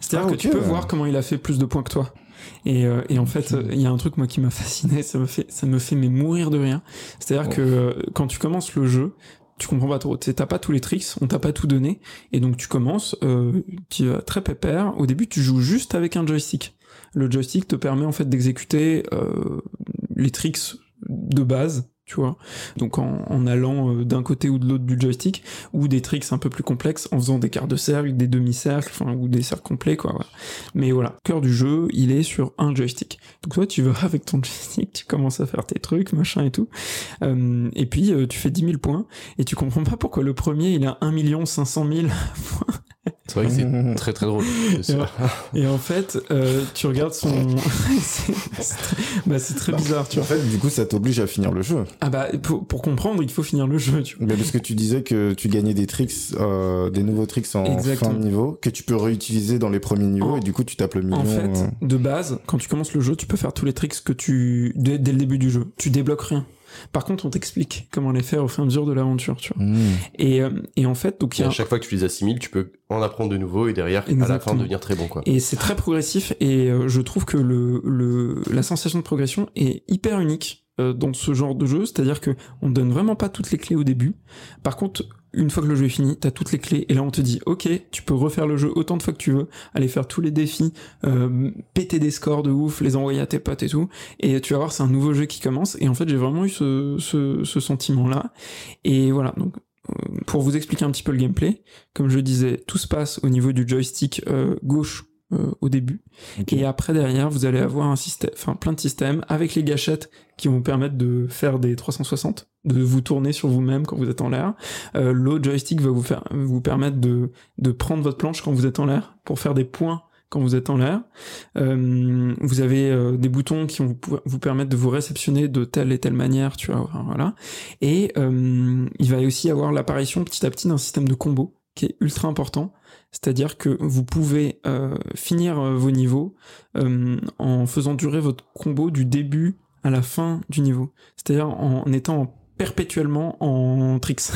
C'est-à-dire ah, que tu peux voir comment il a fait plus de points que toi. Et, euh, et en fait, il y a un truc moi qui m'a fasciné, ça me fait, ça me fait mais mourir de rien. C'est-à-dire que euh, quand tu commences le jeu, tu comprends pas trop. T'as pas tous les tricks, on t'a pas tout donné, et donc tu commences, euh, tu es très pépère. Au début, tu joues juste avec un joystick. Le joystick te permet en fait d'exécuter euh, les tricks de base tu vois. Donc en, allant euh, d'un côté ou de l'autre du joystick, ou des tricks un peu plus complexes en faisant des quarts de cercle, des demi-cercles, enfin ou des cercles complets quoi. Mais voilà, cœur du jeu, il est sur un joystick. Donc toi tu vas avec ton joystick, tu commences à faire tes trucs, machin et tout. Euh, et puis euh, tu fais 10 000 points et tu comprends pas pourquoi le premier il a 1 500 000 points. C'est vrai que c'est très très drôle. Et, en fait, euh, tu regardes son. bah, c'est très bizarre, tu vois. En fait, du coup, ça t'oblige à finir le jeu. Ah bah, pour, pour, comprendre, il faut finir le jeu, tu vois. Mais parce que tu disais que tu gagnais des tricks, euh, des nouveaux tricks en fin de niveau, que tu peux réutiliser dans les premiers niveaux, et du coup, tu tapes le million. En fait, euh. de base, quand tu commences le jeu, tu peux faire tous les tricks que tu. dès, dès le début du jeu. Tu débloques rien. Par contre, on t'explique comment les faire au fur et à mesure de l'aventure, tu vois. Mmh. Et, euh, et en fait, donc il y a... à chaque fois que tu les assimiles, tu peux en apprendre de nouveau et derrière, à la fin, devenir très bon, quoi. Et c'est très progressif et euh, je trouve que le, le, la sensation de progression est hyper unique dans ce genre de jeu, c'est-à-dire que on donne vraiment pas toutes les clés au début. Par contre, une fois que le jeu est fini, t'as toutes les clés et là on te dit ok, tu peux refaire le jeu autant de fois que tu veux, aller faire tous les défis, euh, péter des scores de ouf, les envoyer à tes potes et tout, et tu vas voir c'est un nouveau jeu qui commence et en fait j'ai vraiment eu ce sentiment là et voilà donc euh, pour vous expliquer un petit peu le gameplay, comme je disais, tout se passe au niveau du joystick euh, gauche euh, au début. Et après derrière, vous allez avoir un système, enfin plein de systèmes avec les gâchettes qui vont vous permettre de faire des 360, de vous tourner sur vous-même quand vous êtes en l'air. Euh, L'autre joystick va vous faire, vous permettre de de prendre votre planche quand vous êtes en l'air pour faire des points quand vous êtes en l'air. Euh, vous avez euh, des boutons qui vont vous, permettre de vous réceptionner de telle et telle manière, tu vois, voilà. Et il va aussi avoir l'apparition petit à petit d'un système de combo qui est ultra important c'est-à-dire que vous pouvez euh, finir euh, vos niveaux euh, en faisant durer votre combo du début à la fin du niveau. C'est-à-dire en étant perpétuellement en tricks.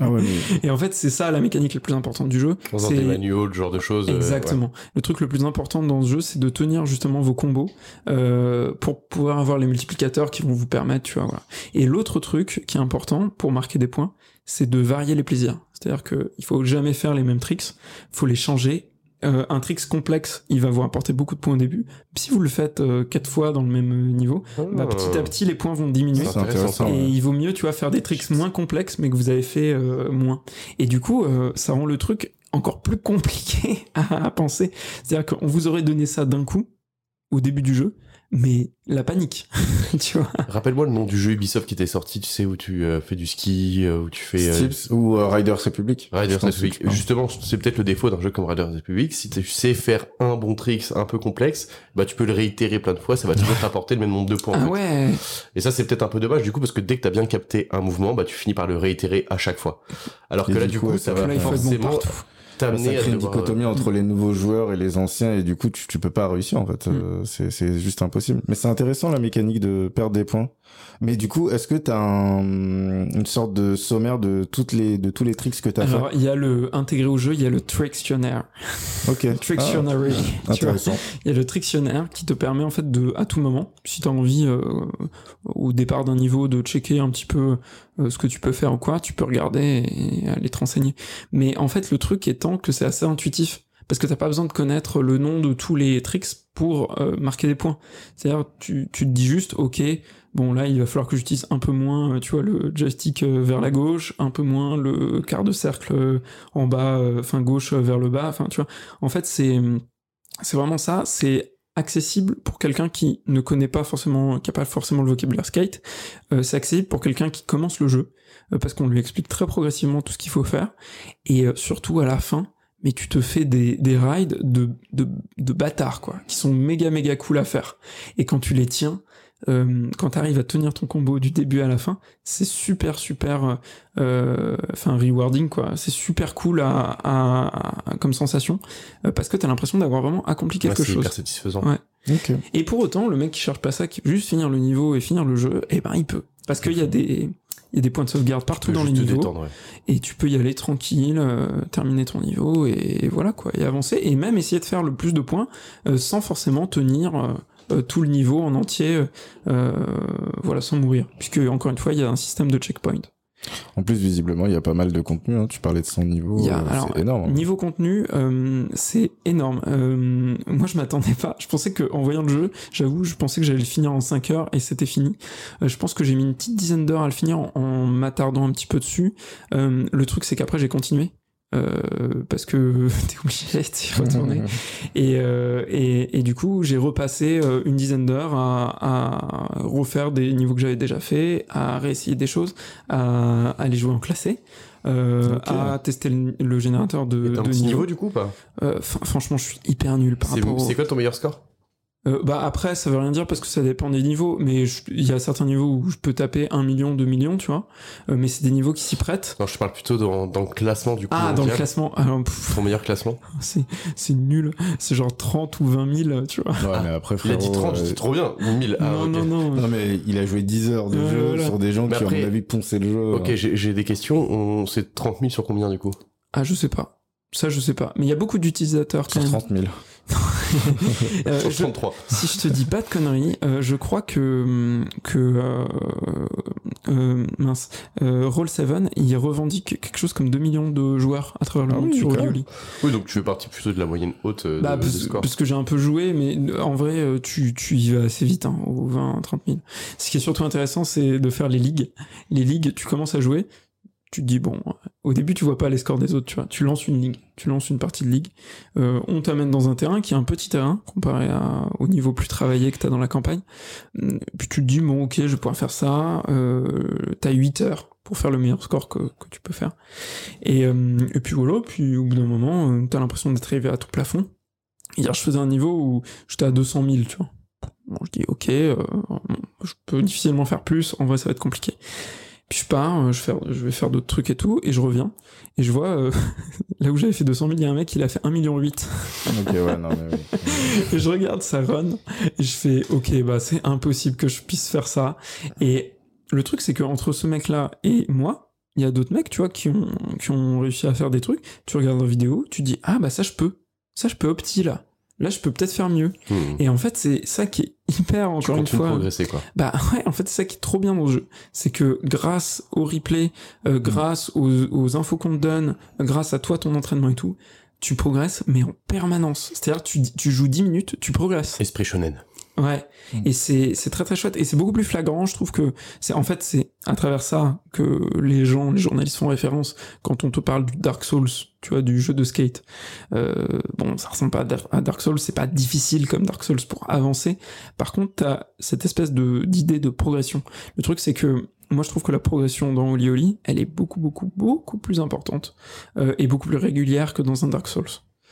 Ah ouais, Et en fait, c'est ça la mécanique la plus importante du jeu. Dans des manuals, ce genre de choses. Exactement. Le truc le plus important dans ce jeu, c'est de tenir justement vos combos euh, pour pouvoir avoir les multiplicateurs qui vont vous permettre, tu vois. Voilà. Et l'autre truc qui est important pour marquer des points, c'est de varier les plaisirs. C'est-à-dire que il faut jamais faire les mêmes tricks, faut les changer. Euh, un tricks complexe, il va vous apporter beaucoup de points au début. Si vous le faites euh, quatre fois dans le même euh, niveau, bah, petit à petit les points vont diminuer. Et il vaut mieux, tu vois, faire des tricks moins complexes, mais que vous avez fait moins. Et du coup, ça rend le truc encore plus compliqué à penser. C'est-à-dire qu'on vous aurait donné ça d'un coup au début du jeu, mais la panique, tu vois. Rappelle-moi le nom du jeu Ubisoft qui était sorti, tu sais, où tu euh, fais du ski, euh, où tu fais... Euh, ou Riders Republic. Riders Republic. Justement, c'est peut-être le défaut d'un jeu comme Riders Republic. Si tu sais faire un bon trick un peu complexe, bah tu peux le réitérer plein de fois, ça va toujours t'apporter le même nombre de points. Ah ouais. Et ça, c'est peut-être un peu dommage, du coup, parce que dès que t'as bien capté un mouvement, bah tu finis par le réitérer à chaque fois. Alors que là, du coup, ça va forcément t'amener à une dichotomie entre les nouveaux joueurs et les anciens et du coup tu, tu peux pas réussir en fait. Mm. euh, c'est juste impossible. Mais c'est intéressant la mécanique de perdre des points mais du coup est-ce que t'as un, une sorte de sommaire de toutes les de tous les tricks que t'as fait alors il y a le intégré au jeu il y a le trictionnaire ok trictionary ah, intéressant il y a le trictionnaire qui te permet en fait de à tout moment si t'as envie euh, au départ d'un niveau de checker un petit peu euh, ce que tu peux faire ou quoi, tu peux regarder et aller te renseigner. Mais en fait, le truc étant que c'est assez intuitif. Parce que t'as pas besoin de connaître le nom de tous les tricks pour euh, marquer des points. C'est-à-dire, tu, tu te dis juste, ok, bon là, il va falloir que j'utilise un peu moins, euh, tu vois, le joystick vers la gauche, un peu moins le quart de cercle en bas, enfin gauche vers le bas, enfin tu vois. En fait, c'est c'est vraiment ça. C'est accessible pour quelqu'un qui ne connaît pas forcément, qui a pas forcément le vocabulaire skate. Euh, c'est accessible pour quelqu'un qui commence le jeu euh, parce qu'on lui explique très progressivement tout ce qu'il faut faire et euh, surtout à la fin. Mais tu te fais des, des rides de, de, de bâtards, quoi, qui sont méga méga cool à faire. Et quand tu les tiens, euh, quand tu arrives à tenir ton combo du début à la fin, c'est super super, euh, enfin rewarding quoi. C'est super cool à, à, comme sensation euh, parce que t'as l'impression d'avoir vraiment accompli quelque chose. C'est hyper satisfaisant. Ouais. Et pour autant, le mec qui cherche pas ça, qui veut juste finir le niveau et finir le jeu, eh ben il peut, parce qu'il y a des Il y a des points de sauvegarde partout dans les niveaux. Et tu peux y aller tranquille, euh, terminer ton niveau et, voilà quoi, et avancer. Et même essayer de faire le plus de points euh, sans forcément tenir euh, tout le niveau en entier, voilà, sans mourir. Puisque encore une fois, il y a un système de checkpoint. En plus, visiblement, il y a pas mal de contenu. Hein. Tu parlais de son niveau. Euh, c'est énorme. Hein. Niveau contenu, euh, c'est énorme. Euh, moi, je m'attendais pas. Je pensais que en voyant le jeu, j'avoue, je pensais que j'allais le finir en 5 heures et c'était fini. je pense que j'ai mis une petite dizaine d'heures à le finir en, en m'attardant un petit peu dessus. le truc, c'est qu'après, j'ai continué. Euh, parce que t'es obligé d'y retourner. et, euh, et, et, du coup, j'ai repassé euh, une dizaine d'heures à, à, refaire des niveaux que j'avais déjà fait, à réessayer des choses, à, à aller jouer en classé. Euh, à tester le, générateur de, de niveau. niveau. du coup pas? Euh, Franchement, je suis hyper nul par rapport. C'est quoi ton meilleur score? Euh, bah après, ça veut rien dire parce que ça dépend des niveaux, mais il y a certains niveaux où je peux taper 1 million, 2 millions, tu vois, euh, mais c'est des niveaux qui s'y prêtent. Non, je parle plutôt dans, dans le classement du coup. Ah, dans le classement. Alors, Ton meilleur classement C'est nul, c'est genre 30 ou 20 000, tu vois. Ouais, mais après, frérot, Il a dit 30, euh... trop bien, ou 1000. Ah, non, non, non, non. mais il a joué 10 heures de jeu sur des gens qui, à mon avis, ponçaient le jeu. Ok, j'ai des questions. On... C'est 30 000 sur combien du coup? Ah, je sais pas. Ça, je sais pas. Mais il y a beaucoup d'utilisateurs quand même. 30 000. Euh, je, si je te dis pas de conneries, euh, je crois que que euh, euh, mince, euh, Roll7 il revendique quelque chose comme 2 millions de joueurs à travers le ah monde sur Yoli. Oui, donc tu fais partie plutôt de la moyenne haute bah, de, parce, score. Parce que j'ai un peu joué, mais en vrai, tu, tu y vas assez vite, hein, aux 20, 30 000. Ce qui est surtout intéressant, c'est de faire les ligues. Les ligues, tu commences à jouer, tu te dis bon, au début tu vois pas les scores des autres, tu vois, tu lances une ligue, tu lances une partie de ligue, euh, on t'amène dans un terrain qui est un petit terrain comparé au niveau plus travaillé que t'as dans la campagne, hum, puis tu te dis bon ok je vais pouvoir faire ça, euh, t'as 8 heures pour faire le meilleur score que, tu peux faire, et, euh, et puis voilà, puis au bout d'un moment euh, t'as l'impression d'être arrivé à ton plafond. Hier je faisais un niveau où j'étais à 200 000, tu vois. Bon, je dis ok, je peux difficilement faire plus, en vrai ça va être compliqué. Puis je pars, euh, je, vais faire d'autres trucs et tout, et je reviens, et je vois, euh, là où j'avais fait 200 000, il y a un mec, il a fait 1 million 8. ok, ouais, non, mais oui. et je regarde sa run, et je fais, ok, bah c'est impossible que je puisse faire ça. Et le truc, c'est que entre ce mec-là et moi, il y a d'autres mecs, tu vois, qui ont, qui ont réussi à faire des trucs. Tu regardes en vidéo, tu dis, ah bah ça je peux. Ça je peux opti là là je peux peut-être faire mieux. Hmm. Et en fait, c'est ça qui est hyper encore une fois. progresser quoi. Bah ouais, en fait, c'est ça qui est trop bien dans le jeu, c'est que grâce au replay, euh, hmm. grâce aux, aux, infos qu'on te donne, grâce à toi ton entraînement et tout, tu progresses mais en permanence. C'est-à-dire tu tu joues 10 minutes, tu progresses. Esprit shonen. Ouais, mm. et c'est c'est très très chouette et c'est beaucoup plus flagrant. Je trouve que c'est en fait c'est à travers ça que les gens, les journalistes font référence quand on te parle du Dark Souls, tu vois, du jeu de skate. Euh, bon, ça ressemble pas à Dark Souls, c'est pas difficile comme Dark Souls pour avancer. Par contre, t'as cette espèce de d'idée de progression. Le truc c'est que moi je trouve que la progression dans Oli Oli, elle est beaucoup beaucoup beaucoup plus importante euh, et beaucoup plus régulière que dans un Dark Souls.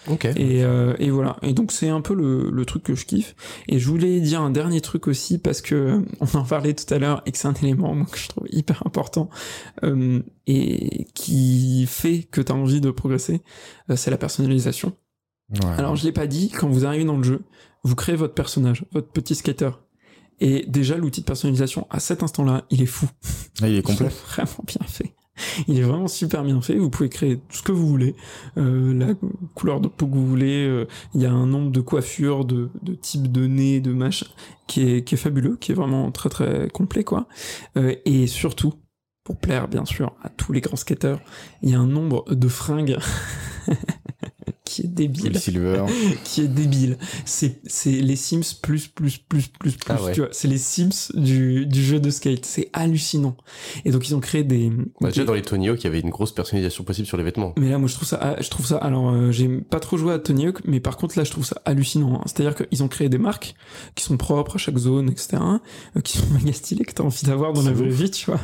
Et, euh, et voilà. Et donc c'est un peu le, le, truc que je kiffe. Et je voulais dire un dernier truc aussi parce que on en parlait tout à l'heure et que c'est un élément moi, que je trouve hyper important euh, et qui fait que tu as envie de progresser, euh, c'est la personnalisation. Ouais. Alors je l'ai pas dit, quand vous arrivez dans le jeu, vous créez votre personnage, votre petit skater. Et déjà l'outil de personnalisation à cet instant-là, il est fou. Ah, il est complet. vraiment bien fait. Il est vraiment super bien fait. Vous pouvez créer tout ce que vous voulez, euh, la couleur de peau que vous voulez. Euh, il y a un nombre de coiffures, de, types de nez, de machin, qui est, qui est fabuleux, qui est vraiment très très complet quoi. Euh, et surtout, pour plaire bien sûr à tous les grands skateurs, il y a un nombre de fringues qui est débile. Silver. qui est débile. C'est, c'est les Sims plus, plus, plus, plus, plus, ah tu vois. C'est les Sims du, du jeu de skate. C'est hallucinant. Et donc, ils ont créé des... Bah, déjà, dans les Tony Hawk, il y avait une grosse personnalisation possible sur les vêtements. Mais là, moi, je trouve ça, je trouve ça, alors, euh, j'ai pas trop joué à Tony Hawk, mais par contre, là, je trouve ça hallucinant. Hein. C'est-à-dire qu'ils ont créé des marques qui sont propres à chaque zone, etc., euh, qui sont méga stylées, que t'as envie d'avoir dans la vraie vie, tu vois.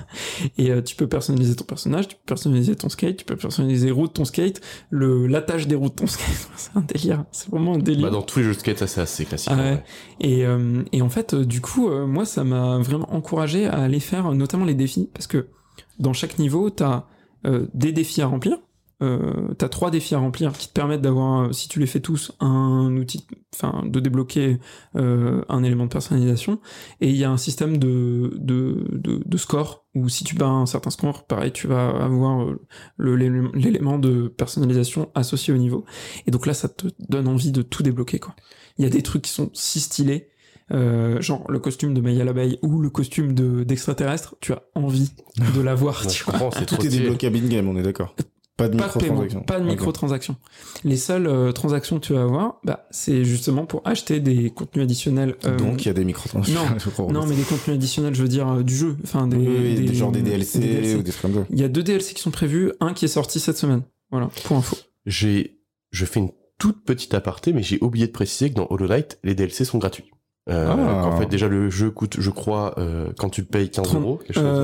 Et euh, tu peux personnaliser ton personnage, tu peux personnaliser ton skate, tu peux personnaliser les roues de ton skate, le, l'attache des roues de ton skate c'est un délire. C'est vraiment un délire. Bah dans tous les jeux de skate, ça c'est assez classique. Ah ouais. Et, euh, et en fait, euh, du coup, euh, moi, ça m'a vraiment encouragé à aller faire notamment les défis parce que dans chaque niveau, t'as euh, des défis à remplir euh, t'as trois défis à remplir qui te permettent d'avoir, euh, si tu les fais tous, un outil, enfin, de débloquer euh, un élément de personnalisation. Et il y a un système de, de, de, de score où si tu bats un certain score, pareil, tu vas avoir euh, le- l'élément de personnalisation associé au niveau. Et donc là, ça te donne envie de tout débloquer, quoi. Il y a des trucs qui sont si stylés. euh, genre le costume de Maya l'abeille ou le costume de d'extraterrestre, tu as envie de l'avoir, tu je vois. Tout est stylé. débloquable in-game, on est d'accord. Pas de microtransactions. pas de microtransactions. Les seules euh, transactions que tu vas avoir, bah, c'est justement pour acheter des contenus additionnels. euh, Donc il y a des microtransactions. non, je crois. non, mais des contenus additionnels, je veux dire, euh, du jeu. Enfin, des, Oui, oui, des- des, genre des DLC, des DLC. ou des trucs comme ça. Il y a deux DLC qui sont prévus, un qui est sorti cette semaine. Voilà, pour info. J'ai, je fais une toute petite aparté, mais j'ai oublié de préciser que dans Hollow Knight, les DLC sont gratuits. Euh, Ah. En fait, déjà, le jeu coûte, je crois, euh, quand tu le payes 15 30, euros, quelque chose comme ça.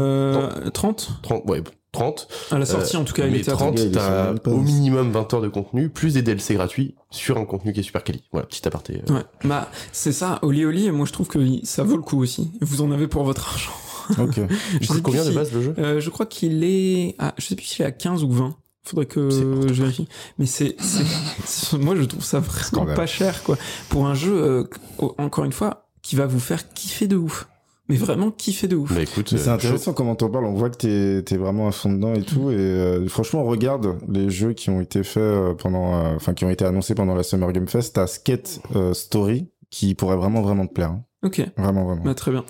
Euh, 30 30, ouais, 30. À la sortie, Euh, en tout cas, il mais était à 30, 30. Il est sur t'as au minimum 20 heures de contenu, plus des DLC gratuits sur un contenu qui est super quali. Voilà, petit aparté. euh. Ouais, bah, c'est ça, Oli Oli, et moi je trouve que ça vaut le coup aussi. Vous en avez pour votre argent. Ok. Je sais combien de base le jeu Euh, je crois qu'il est à, je sais plus s'il est à 15 ou 20. Faudrait que je vérifie. Mais c'est, moi je trouve ça vraiment pas cher, quoi. Pour un jeu, euh, encore une fois, qui va vous faire kiffer de ouf. Mais vraiment kiffer de ouf. Bah écoute, c'est euh, intéressant comment t'en parles. On voit que t'es t'es vraiment à fond dedans et tout. Et euh, franchement, on regarde les jeux qui ont été faits euh, pendant, euh, enfin qui ont été annoncés pendant la Summer Game Fest. T'as Skate euh, Story qui pourrait vraiment vraiment te plaire. hein. Ok. Vraiment vraiment. Bah, très bien.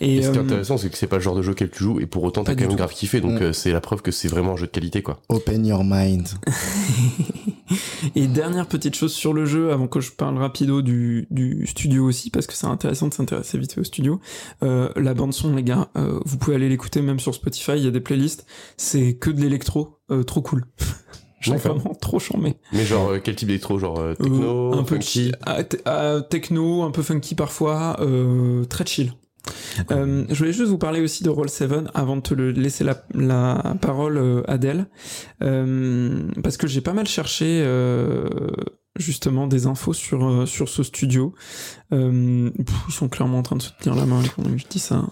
Et Et, ce qui est euh, intéressant, c'est que c'est pas le genre de jeu auquel tu joues, et pour autant, t'as quand même tout. grave kiffé, donc Mm. euh, c'est la preuve que c'est vraiment un jeu de qualité, quoi. Open your mind. Et dernière petite chose sur le jeu, avant que je parle rapido du, du studio aussi, parce que c'est intéressant de s'intéresser vite fait au studio. Euh, la bande son, les gars, euh, vous pouvez aller l'écouter même sur Spotify, il y a des playlists. C'est que de l'électro, euh, trop cool. Genre D'accord. vraiment trop charmé. Mais genre, euh, quel type d'électro Genre euh, techno, Euh, un peu funky ah, ah, techno, un peu funky parfois, euh, très chill. Euh, je voulais juste vous parler aussi de Roll7 avant de te le laisser la, la parole, Adèle, Euh, parce que j'ai pas mal cherché euh, justement des infos sur sur ce studio. Pff, ils sont clairement en train de se tenir la main quand je dis ça.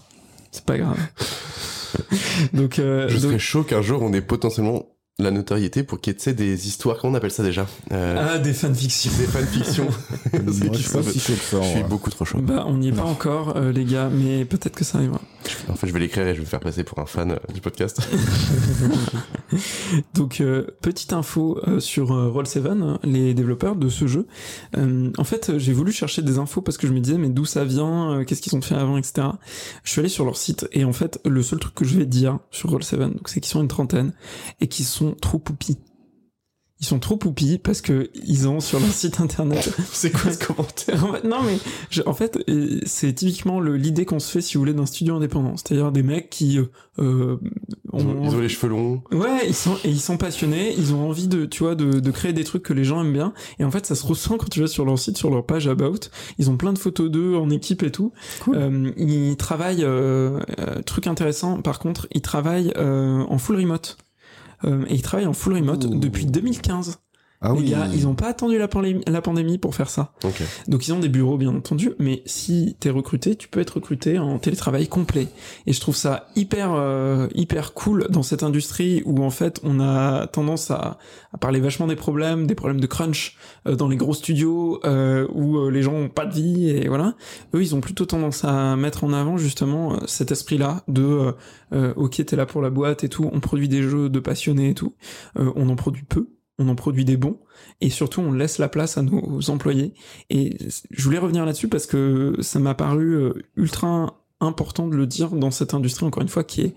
C'est pas grave. donc, Je donc- serais chaud qu'un jour on ait potentiellement la notoriété pour qu'il y ait des histoires, comment on appelle ça déjà? Euh, ah des fanfictions. Des fanfictions. Moi, je pas si. Je suis beaucoup trop chaud. Bah on n'y est pas encore euh, les gars, mais peut-être que ça arrivera. En fait, je vais l'écrire et je vais me faire passer pour un fan euh, du podcast. Donc, euh, petite info euh, sur euh, Roll7, hein, les développeurs de ce jeu. Euh, en fait, j'ai voulu chercher des infos parce que je me disais, mais d'où ça vient, euh, qu'est-ce qu'ils ont fait avant, etc. Je suis allé sur leur site et en fait, le seul truc que je vais dire sur Roll7, donc, c'est qu'ils sont une trentaine et qu'ils sont trop poupis. Ils sont trop poupis parce que ils ont sur leur site internet c'est quoi ce commentaire en fait, non mais je- en fait c'est typiquement l'idée qu'on se fait si vous voulez d'un studio indépendant c'est-à-dire des mecs qui euh, euh, ils, ont, ils ont les cheveux longs. Ouais, ils sont et ils sont passionnés, ils ont envie de tu vois de, de créer des trucs que les gens aiment bien et en fait ça se ressent quand tu vas sur leur site sur leur page about, ils ont plein de photos d'eux en équipe et tout. Cool. Euh, ils travaillent euh, truc intéressant par contre, ils travaillent en full remote. Euh, et ils travaillent en full remote Ouh. depuis 2015. Ah les oui. gars, ils ont pas attendu la, pandémie- la pandémie pour faire ça. Ok. Donc ils ont des bureaux bien entendu, mais si t'es recruté, tu peux être recruté en télétravail complet. Et je trouve ça hyper euh, hyper cool dans cette industrie où en fait on a tendance à, à parler vachement des problèmes, des problèmes de crunch euh, dans les gros studios euh, où euh, les gens ont pas de vie et voilà. Eux ils ont plutôt tendance à mettre en avant justement euh, cet esprit-là de euh, euh, ok t'es là pour la boîte et tout, on produit des jeux de passionnés et tout, Euh, on en produit peu. On en produit des bons et surtout on laisse la place à nos employés. Et je voulais revenir là-dessus parce que ça m'a paru euh, ultra important de le dire dans cette industrie, encore une fois, qui est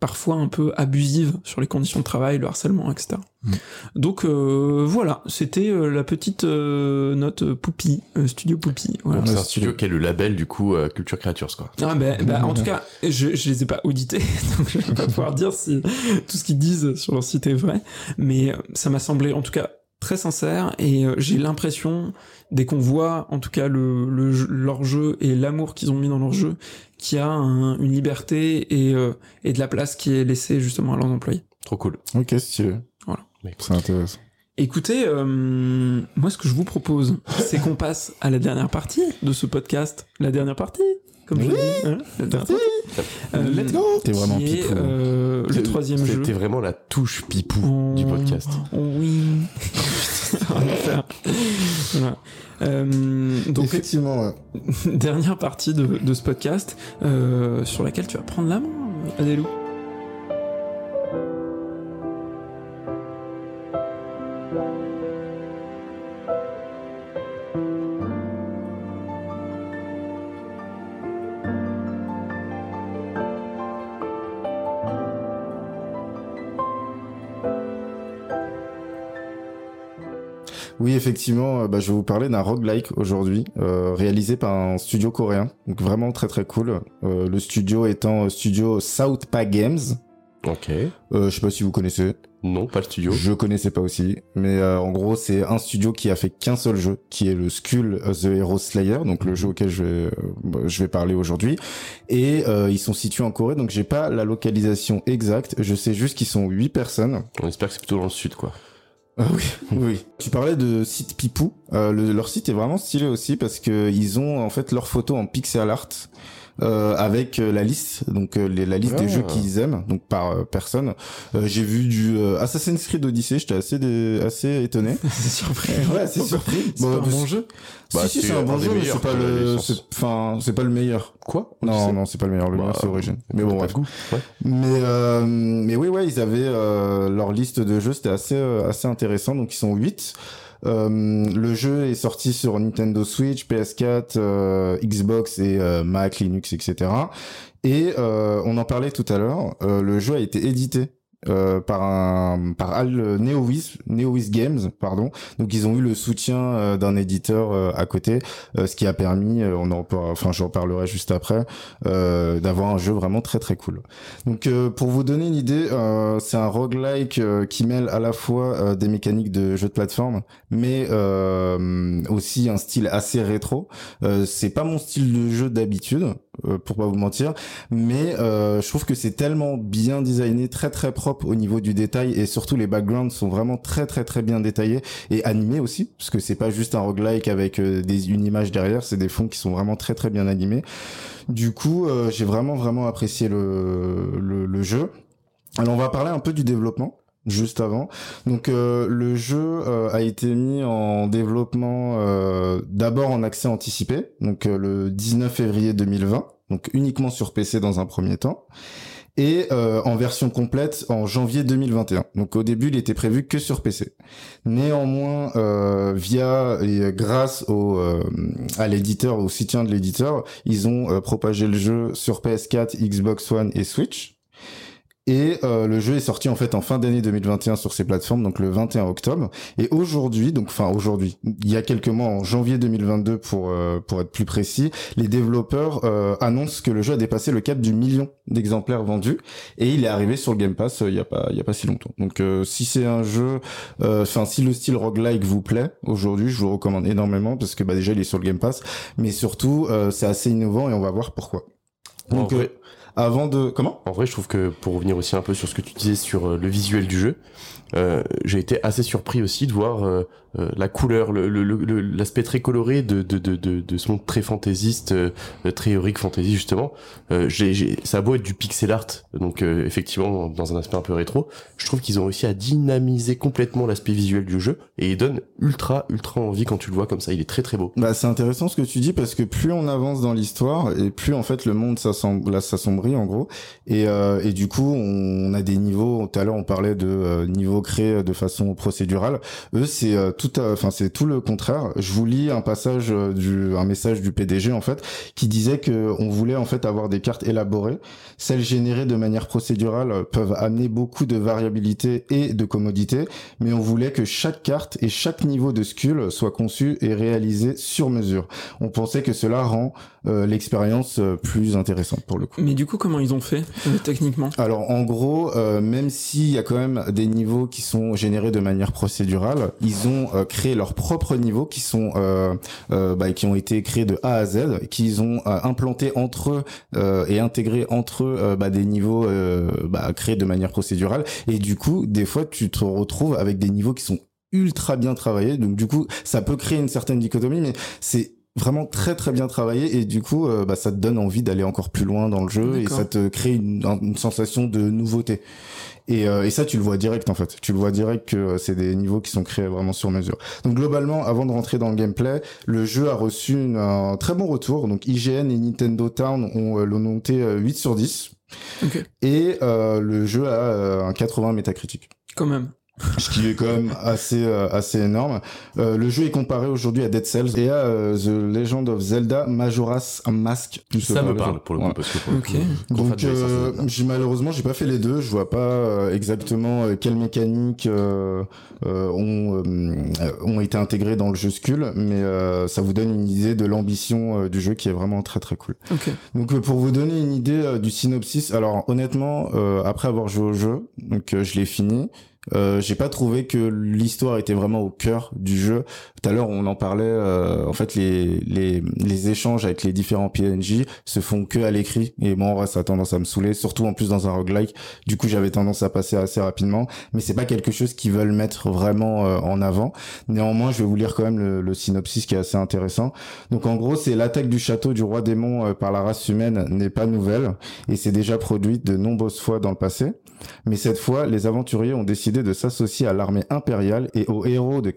parfois un peu abusive sur les conditions de travail, le harcèlement, etc. Mm. Donc euh, voilà, c'était euh, la petite euh, note euh, Poupie, euh, Studio Poupie. Voilà. C'est un studio qui est le label du coup euh, Culture Creatures quoi. Ah ben, ben, en tout cas, je, je les ai pas audités, donc je vais pas pouvoir dire si tout ce qu'ils disent sur leur site est vrai, mais ça m'a semblé en tout cas très sincère et euh, j'ai l'impression dès qu'on voit en tout cas le, le jeu- leur jeu et l'amour qu'ils ont mis dans leur jeu qu'il y a un- une liberté et, euh, et de la place qui est laissée justement à leurs employés. Trop cool. Ok, stylé. Mais écoute, C'est intéressant. Écoutez, euh, moi ce que je vous propose, c'est qu'on passe à la dernière partie de ce podcast. La dernière partie comme Oui. fois. Euh, Let's go T'es vraiment pipou. euh, le troisième jeu. C'était vraiment la touche pipou Oh, du podcast. oui. Voilà. Euh, donc Effectivement, ouais. dernière partie de, de ce podcast euh, sur laquelle tu vas prendre la main, Adélou. Effectivement, euh, bah, je vais vous parler d'un roguelike aujourd'hui, euh, réalisé par un studio coréen, donc vraiment très très cool. Euh, le studio étant studio Southpaw Games. Ok. Je sais pas si vous connaissez. Non, pas le studio. Je connaissais pas aussi, mais euh, en gros c'est un studio qui a fait qu'un seul jeu, qui est le Skull the Hero Slayer, donc le jeu auquel je vais, euh, je vais parler aujourd'hui. Et euh, ils sont situés en Corée, donc j'ai pas la localisation exacte. Je sais juste qu'ils sont huit personnes. On espère que c'est plutôt dans le sud, quoi. Ah oui, oui. Tu parlais de site Pipou. Euh, le- leur site est vraiment stylé aussi parce que ils ont en fait leurs photos en pixel art. Euh, avec euh, la liste, donc euh, les- la liste Ah. des jeux qu'ils aiment, donc par euh, personne. Euh, J'ai vu du euh, Assassin's Creed Odyssey, j'étais assez assez étonné. C'est surpris. Ouais, c'est surpris. C'est Bon, un bon jeu. Bah, si, si, c'est un bon jeu, mais c'est pas le, enfin, c'est pas le meilleur. Quoi? Non, non, c'est pas le meilleur. Le Bah, meilleur, c'est Origin. Mais bon, bref. Ouais. Mais euh, mais oui ouais ils avaient euh, leur liste de jeux c'était assez euh, assez intéressant donc ils sont 8 le jeu est sorti sur Nintendo Switch, PS4, euh, Xbox et euh, Mac, Linux, etc. Et euh, on en parlait tout à l'heure. euh, le jeu a été édité euh, par un par Al Games pardon. Donc ils ont eu le soutien euh, d'un éditeur euh, à côté euh, ce qui a permis euh, on en enfin j'en parlerai juste après euh, d'avoir un jeu vraiment très très cool. Donc pour vous donner une idée c'est un roguelike qui mêle à la fois des mécaniques de jeu de plateforme mais aussi un style assez rétro. C'est pas mon style de jeu d'habitude pour pas vous mentir mais euh, je trouve que c'est tellement bien designé très très propre au niveau du détail et surtout les backgrounds sont vraiment très très très bien détaillés et animés aussi parce que c'est pas juste un roguelike avec euh, une image derrière c'est des fonds qui sont vraiment très très bien animés. Du coup euh, j'ai vraiment vraiment apprécié le, le le jeu. Alors on va parler un peu du développement juste avant. Donc euh, le jeu euh, a été mis en développement euh, d'abord en accès anticipé, donc euh, le 19 février 2020, donc uniquement sur PC dans un premier temps, et en version complète en janvier 2021. Donc au début, il était prévu que sur PC. Néanmoins, via et grâce au à l'éditeur, au soutien de l'éditeur, ils ont propagé le jeu sur PS4, Xbox One et Switch. Et euh, le jeu est sorti en fait en fin d'année 2021 sur ces plateformes, donc le 21 octobre. Et aujourd'hui, donc enfin aujourd'hui, il y a quelques mois, en janvier 2022 pour euh, pour être plus précis, les développeurs euh, annoncent que le jeu a dépassé le cap du million d'exemplaires vendus et il est arrivé sur le Game Pass euh, il y a pas il y a pas si longtemps. Donc euh, si c'est un jeu, enfin si le style roguelike vous plaît aujourd'hui, je vous recommande énormément parce que bah déjà il est sur le Game Pass, mais surtout euh, c'est assez innovant et on va voir pourquoi. Donc en, euh, vrai, avant de comment? En vrai, je trouve que pour revenir aussi un peu sur ce que tu disais sur euh, le visuel du jeu, euh, j'ai été assez surpris aussi de voir euh, euh, la couleur, le- le- le- l'aspect très coloré de, de, de, de, ce monde très fantaisiste, euh, très heroic fantasy justement. Euh, j'ai, j'ai, ça a beau être du pixel art, donc effectivement dans un aspect un peu rétro, je trouve qu'ils ont réussi à dynamiser complètement l'aspect visuel du jeu et il donne ultra ultra envie quand tu le vois comme ça. Il est très très beau. Bah, c'est intéressant ce que tu dis parce que plus on avance dans l'histoire et plus en fait le monde s'assombrit en gros et, et du coup on a des niveaux tout à l'heure on parlait de euh, niveaux créés de façon procédurale. Eux c'est euh, tout enfin c'est tout le contraire. Je vous lis un passage euh, du un message du PDG en fait qui disait que on voulait en fait avoir des cartes élaborées. Celles générées de manière procédurale euh, peuvent amener beaucoup de variabilité et de commodité mais on voulait que chaque carte et chaque niveau de skull soit conçu et réalisé sur mesure. On pensait que cela rend euh, l'expérience euh, plus intéressante pour le coup. Mais du coup, comment ils ont fait euh, techniquement? Alors en gros, euh, même s'il y a quand même des niveaux qui sont générés de manière procédurale, ils ont euh, créé leurs propres niveaux qui sont euh, bah, qui ont été créés de A à Z, qu'ils ont euh, implanté entre eux euh, et intégré entre eux bah, des niveaux euh, bah, créés de manière procédurale. Et du coup, des fois, tu te retrouves avec des niveaux qui sont ultra bien travaillés. Donc du coup, ça peut créer une certaine dichotomie, mais c'est vraiment très très bien travaillé et du coup bah, ça te donne envie d'aller encore plus loin dans le jeu et ça te crée une, une sensation de nouveauté. Et, euh, et, ça, tu le vois direct en fait. Tu le vois direct que euh, c'est des niveaux qui sont créés vraiment sur mesure. Donc globalement, avant de rentrer dans le gameplay, le jeu a reçu un très bon retour. Donc IGN et Nintendo Town ont euh, l'ont noté 8 sur 10. Okay. Et le jeu a un 80 métacritique. Quand même ce qui est quand même assez euh, assez énorme. Euh, le jeu est comparé aujourd'hui à Dead Cells et à euh, The Legend of Zelda Majora's Mask. ça me parle pour le coup parce que donc j'ai malheureusement j'ai pas fait les deux, je vois pas exactement quelles mécaniques ont ont été intégrées dans le jeu Skull, mais ça vous donne une idée de l'ambition du jeu qui est vraiment très très cool. Okay. Donc pour vous donner une idée du synopsis, alors honnêtement après avoir joué au jeu, donc je l'ai fini. Euh, j'ai pas trouvé que l'histoire était vraiment au cœur du jeu. Tout à l'heure, on en parlait. Euh, en fait, les, les, les échanges avec les différents PNJ se font que à l'écrit. Et moi, ça a tendance à me saouler, surtout en plus dans un roguelike. Du coup, j'avais tendance à passer assez rapidement. Mais c'est pas quelque chose qu'ils veulent mettre vraiment euh, en avant. Néanmoins, je vais vous lire quand même le, le, synopsis qui est assez intéressant. Donc, en gros, c'est l'attaque du château du roi démon euh, par la race humaine n'est pas nouvelle et c'est déjà produite de nombreuses fois dans le passé. Mais cette fois, les aventuriers ont décidé de s'associer à l'armée impériale et aux héros de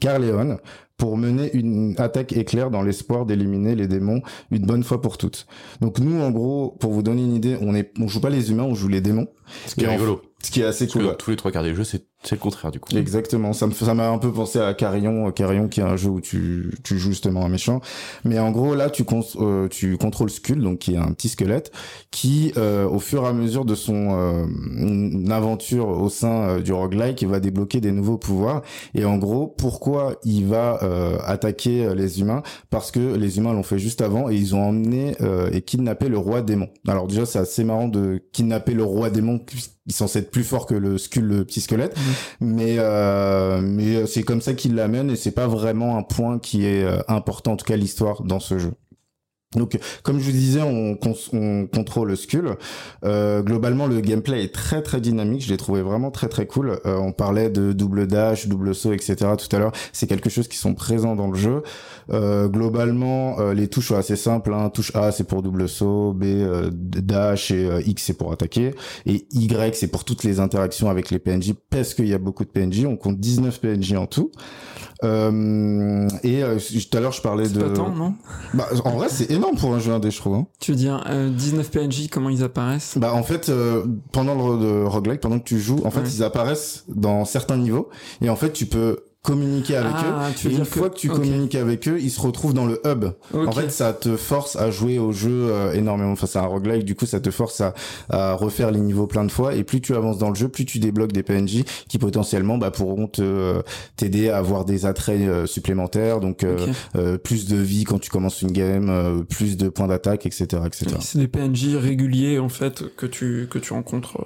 Carleon pour mener une attaque éclair dans l'espoir d'éliminer les démons une bonne fois pour toutes. Donc nous, en gros, pour vous donner une idée, on est, on joue pas les humains, on joue les démons. Ce qui est rigolo. Ce qui est assez cool. tous les trois quarts des jeux, c'est c'est le contraire du coup. Exactement. Ça me ça m'a un peu pensé à Carillon, euh, Carillon qui est un jeu où tu tu joues justement un méchant. Mais en gros là tu euh, tu contrôles Skull donc qui est un petit squelette qui euh, au fur et à mesure de son euh, aventure au sein du roguelike il va débloquer des nouveaux pouvoirs et en gros pourquoi il va attaquer les humains? Parce que les humains l'ont fait juste avant et ils ont emmené et kidnappé le roi démon. Alors déjà c'est assez marrant de kidnapper le roi démon il censé être plus fort que le skull le petit squelette mais euh, mais c'est comme ça qu'il l'amène et c'est pas vraiment un point qui est euh, important en tout cas l'histoire dans ce jeu donc, comme je vous disais, on, on contrôle le Skull. Euh, globalement, le gameplay est très très dynamique. Je l'ai trouvé vraiment très très cool. Euh, on parlait de double dash, double saut, etc. tout à l'heure. C'est quelque chose qui sont présents dans le jeu. Euh, globalement, euh, les touches sont assez simples. Hein. Touche A, c'est pour double saut. B, dash et X, c'est pour attaquer. Et Y, c'est pour toutes les interactions avec les PNJ parce qu'il y a beaucoup de PNJ. On compte 19 PNJ en tout. Euh, et euh, tout à l'heure, je parlais de. Pas tant, non? Bah, en vrai, c'est énorme pour un jeu indé, je trouve. Hein. Tu veux dire euh, 19 PNJ, comment ils apparaissent? Bah, en fait, euh, pendant le, roguelike, pendant que tu joues, en fait, ils apparaissent dans certains niveaux. Et en fait, tu peux communiquer avec ah, eux. Et une fois que, tu communiques avec eux, ils se retrouvent dans le hub. En fait, ça te force à jouer au jeu euh, énormément. Enfin, c'est un roguelike, du coup, ça te force à, à, refaire les niveaux plein de fois. Et plus tu avances dans le jeu, plus tu débloques des PNJ qui potentiellement bah, pourront te euh, t'aider à avoir des attraits euh, supplémentaires. Donc, plus de vie quand tu commences une game, plus de points d'attaque, etc., etc. C'est des PNJ réguliers en fait que tu que tu rencontres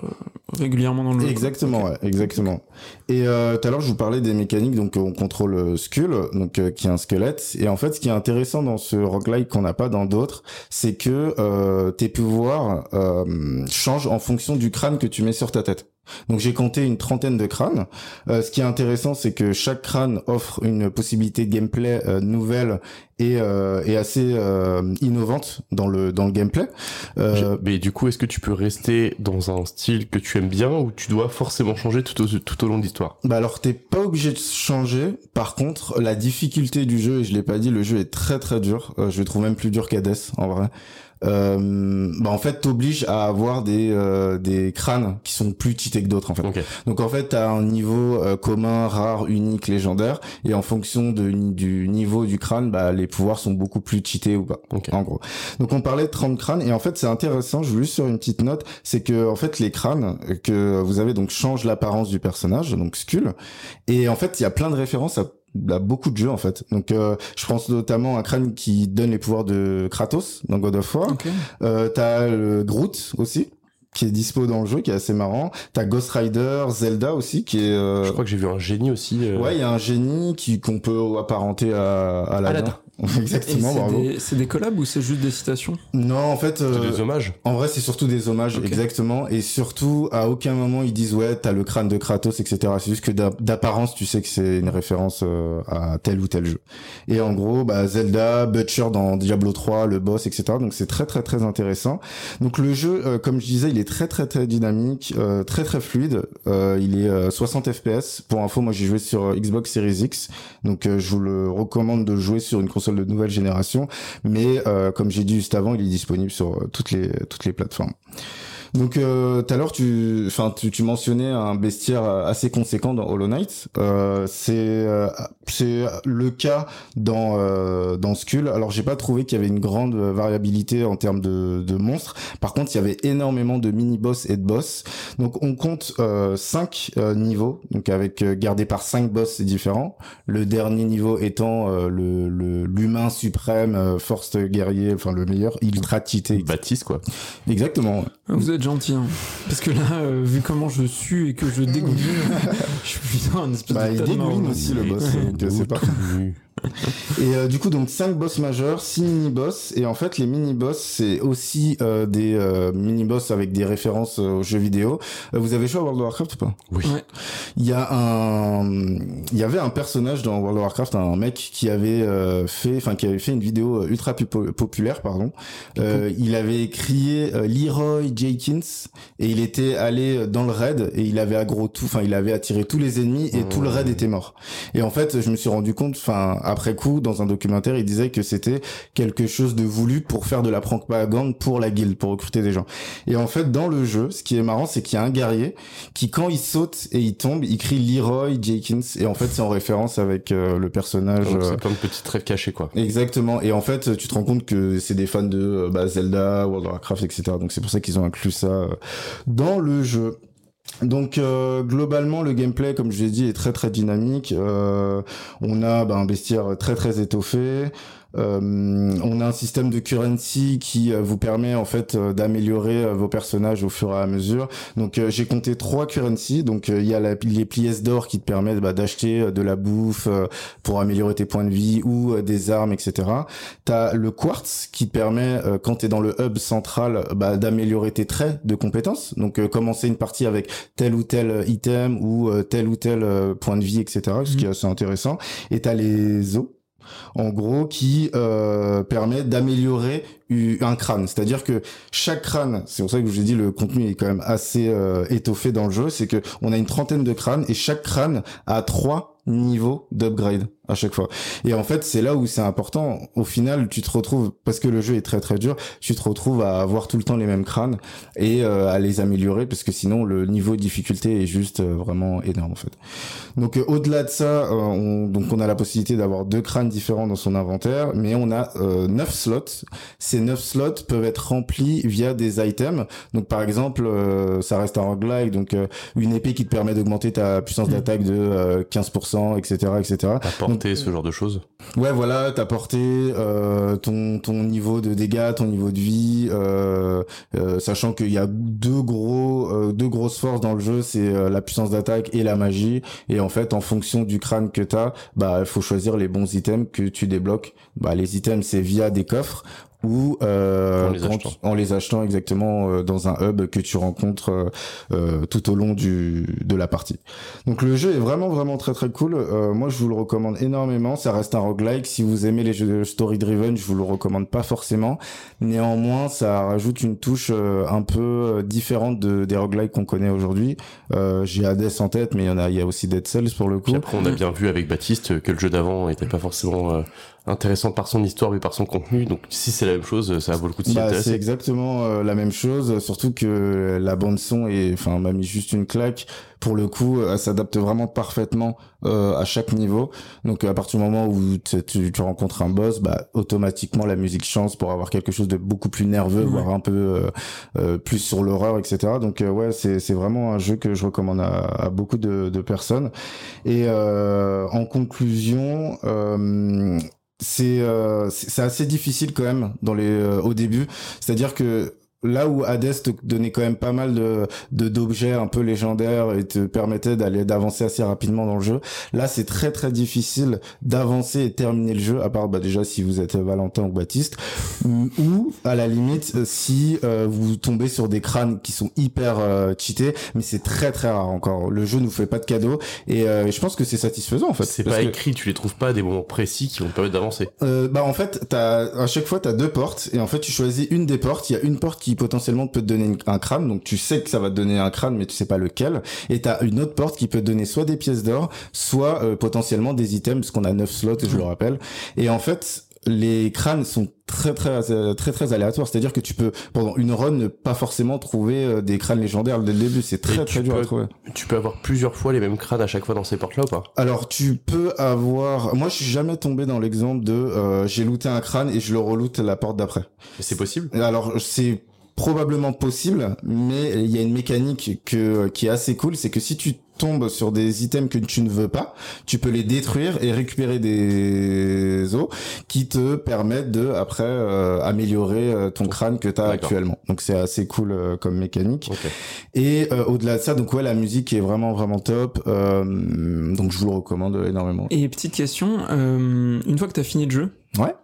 régulièrement dans le jeu. Exactement, ouais, exactement. Et tout à l'heure, je vous parlais des mécaniques. Donc donc on contrôle euh, Skull, donc euh, qui est un squelette. Et en fait, ce qui est intéressant dans ce roguelike qu'on n'a pas dans d'autres, c'est que euh, tes pouvoirs changent en fonction du crâne que tu mets sur ta tête. Donc j'ai compté une trentaine de crânes. Euh, ce qui est intéressant, c'est que chaque crâne offre une possibilité de gameplay euh, nouvelle et, euh, et assez euh, innovante dans le dans le gameplay. Mais du coup, est-ce que tu peux rester dans un style que tu aimes bien ou tu dois forcément changer tout au, tout au long de l'histoire? Bah alors t'es pas obligé de changer. Par contre, la difficulté du jeu, et je l'ai pas dit, le jeu est très très dur. je le trouve même plus dur qu'Hades en vrai euh, bah en fait t'oblige à avoir des euh, des crânes qui sont plus cheatés que d'autres en fait. Donc en fait t'as un niveau euh, commun, rare, unique, légendaire et en fonction de, du niveau du crâne, bah les pouvoirs sont beaucoup plus cheatés ou pas. En gros. Donc on parlait de 30 crânes et en fait c'est intéressant, je veux juste sur une petite note, c'est que en fait les crânes que vous avez donc changent l'apparence du personnage, donc Skull et en fait il y a plein de références à a beaucoup de jeux en fait. Donc euh, je pense notamment à Crane qui donne les pouvoirs de Kratos dans God of War. Okay. Euh, t'as le Groot aussi qui est dispo dans le jeu, qui est assez marrant. T'as Ghost Rider, Zelda aussi, qui est. Euh... Je crois que j'ai vu un génie aussi. Euh. Ouais, il y a un génie qui qu'on peut apparenter à, à la. Exactement, bravo. C'est des, collabs ou c'est juste des citations? Non, en fait. c'est des hommages. En vrai, c'est surtout des hommages, exactement. Et surtout, à aucun moment ils disent ouais, t'as le crâne de Kratos, etc. C'est juste que d'apparence, tu sais que c'est une référence à tel ou tel jeu. Et en gros, bah, Zelda, Butcher dans Diablo 3, le boss, etc. Donc c'est très très très intéressant. Donc le jeu, comme je disais, il est très très très dynamique, très très fluide. il est 60 FPS. Pour info, moi j'ai joué sur Xbox Series X, donc je vous le recommande de jouer sur une console de nouvelle génération. Mais comme j'ai dit juste avant, il est disponible sur toutes les toutes les plateformes. Donc euh, tout à l'heure tu enfin tu, mentionnais un bestiaire assez conséquent dans Hollow Knight. Euh, c'est euh, c'est le cas dans euh, dans Skull. Alors j'ai pas trouvé qu'il y avait une grande variabilité en termes de, de monstres. Par contre, il y avait énormément de mini boss et de boss. Donc on compte euh, cinq niveaux donc avec gardé par cinq boss différents. Le dernier niveau étant le l'humain suprême, force guerrier, enfin le meilleur, ultra tité. Baptiste quoi. Exactement. Vous êtes gentil, hein. parce que là, euh, vu comment je sue et que je dégouline, je suis plutôt un espèce bah, de. Il dégouline aussi le boss, donc c'est pas. Et euh, du coup, donc 5 boss majeurs, 6 mini-boss. Et en fait, les mini-boss, c'est aussi euh, des euh, mini-boss avec des références aux jeux vidéo. vous avez joué à World of Warcraft ou pas? Oui. Il y a un, il y avait un personnage dans World of Warcraft, un mec qui avait fait, enfin qui avait fait une vidéo ultra populaire, pardon. il avait crié Leroy Jenkins et il était allé dans le raid et il avait aggro tout, enfin il avait attiré tous les ennemis et tout le raid était mort. Et en fait, je me suis rendu compte, enfin après coup, dans un documentaire, il disait que c'était quelque chose de voulu pour faire de la propagande pour la guilde, pour recruter des gens. Et en fait, dans le jeu, ce qui est marrant, c'est qu'il y a un guerrier qui, quand il saute et il tombe, il crie Leroy Jenkins. Et en fait, c'est en référence avec euh, le personnage. C'est plein de petites rêves cachés, quoi. Exactement. Et en fait, tu te rends compte que c'est des fans de euh, bah, Zelda, World of Warcraft, etc. Donc c'est pour ça qu'ils ont inclus ça euh, dans le jeu. Donc euh, globalement le gameplay comme je l'ai dit est très très dynamique. Euh, on a bah, un bestiaire très très étoffé. Euh, on a un système de currency qui euh, vous permet en fait euh, d'améliorer vos personnages au fur et à mesure. Donc j'ai compté trois currency. Donc il y a les pièces d'or qui te permettent bah, d'acheter de la bouffe pour améliorer tes points de vie ou des armes, etc. T'as le quartz qui te permet quand t'es dans le hub central bah, d'améliorer tes traits de compétences. Donc commencer une partie avec tel ou tel item ou tel ou tel point de vie, etc. Ce qui est mmh. assez intéressant. Et t'as les os en gros, qui euh, permet d'améliorer un crâne. C'est-à-dire que chaque crâne, c'est pour ça que je vous ai dit le contenu est quand même assez euh, étoffé dans le jeu, c'est que on a une trentaine de crânes et chaque crâne a trois niveau d'upgrade à chaque fois. Et en fait, c'est là où c'est important. Au final, tu te retrouves parce que le jeu est très très dur, tu te retrouves à avoir tout le temps les mêmes crânes et euh, à les améliorer parce que sinon le niveau de difficulté est juste euh, vraiment énorme en fait. Donc euh, au-delà de ça, on, donc on a la possibilité d'avoir deux crânes différents dans son inventaire, mais on a neuf slots. Ces neuf slots peuvent être remplis via des items. Donc par exemple, ça reste un roguelike, donc une épée qui te permet d'augmenter ta puissance d'attaque de 15% etc., etc. Ce genre de choses. Ouais, voilà, t'apporter euh, ton ton niveau de dégâts, ton niveau de vie, euh, euh, sachant qu'il y a deux gros euh, deux grosses forces dans le jeu, c'est euh, la puissance d'attaque et la magie. Et en fait, en fonction du crâne que t'as, bah il faut choisir les bons items que tu débloques. Bah les items c'est via des coffres ou euh, en, les achetant exactement euh, dans un hub que tu rencontres euh, euh, tout au long du de la partie. Donc le jeu est vraiment vraiment très très cool. moi je vous le recommande énormément. Ça reste un roguelike. Si vous aimez les jeux story driven, je vous le recommande pas forcément. Néanmoins, ça rajoute une touche un peu différente de, des roguelikes qu'on connaît aujourd'hui. J'ai Hades en tête, mais il y en a, il y a aussi Dead Cells pour le coup. après, on a bien vu avec Baptiste que le jeu d'avant était pas forcément intéressant par son histoire mais par son contenu. Donc si c'est la même chose, ça vaut le coup de s'y bah, C'est exactement euh, la même chose, surtout que la bande son est, enfin, m'a mis juste une claque. Pour le coup, elle s'adapte vraiment parfaitement euh, à chaque niveau. Donc à partir du moment où tu, tu, rencontres un boss, bah automatiquement la musique change pour avoir quelque chose de beaucoup plus nerveux, voire un peu euh, euh, plus sur l'horreur, etc. Donc ouais, c'est c'est vraiment un jeu que je recommande à, à beaucoup de, de personnes. Et en conclusion. Euh, c'est c'est assez difficile quand même dans les au début. C'est à dire que là où Hades te donnait quand même pas mal de d'objets un peu légendaires et te permettait d'aller d'avancer assez rapidement dans le jeu, là c'est très très difficile d'avancer et terminer le jeu à part bah déjà si vous êtes Valentin ou Baptiste ou à la limite si euh, vous tombez sur des crânes qui sont hyper euh, cheatés, mais c'est très très rare encore. Le jeu nous fait pas de cadeaux et euh, je pense que c'est satisfaisant en fait. C'est pas écrit, tu les trouves pas à des moments précis qui vont te permettre d'avancer. bah en fait, t'as à chaque fois t'as deux portes et en fait tu choisis une des portes. Il y a une porte qui potentiellement peut te donner un crâne, donc tu sais que ça va te donner un crâne, mais tu sais pas lequel. Et t'as une autre porte qui peut te donner soit des pièces d'or, soit euh, potentiellement des items, parce qu'on a 9 slots, je le rappelle. Et en fait, les crânes sont très très très très, aléatoires. C'est à dire que tu peux pendant une run ne pas forcément trouver euh, des crânes légendaires dès le début. C'est très très dur à trouver. tu peux avoir plusieurs fois les mêmes crânes à chaque fois dans ces portes là ou pas? Alors tu peux avoir moi je suis jamais tombé dans l'exemple de euh, j'ai looté un crâne et je le reloute la porte d'après. C'est possible? Alors c'est probablement possible, mais il y a une mécanique que, qui est assez cool, c'est que si tu tombes sur des items que tu ne veux pas, tu peux les détruire et récupérer des os qui te permettent de après euh, améliorer euh, ton crâne que tu as actuellement. Donc c'est assez cool euh, comme mécanique. Et au-delà de ça, donc ouais, la musique est vraiment vraiment top. donc je vous le recommande énormément. Et petite question, une fois que tu as fini le jeu, ouais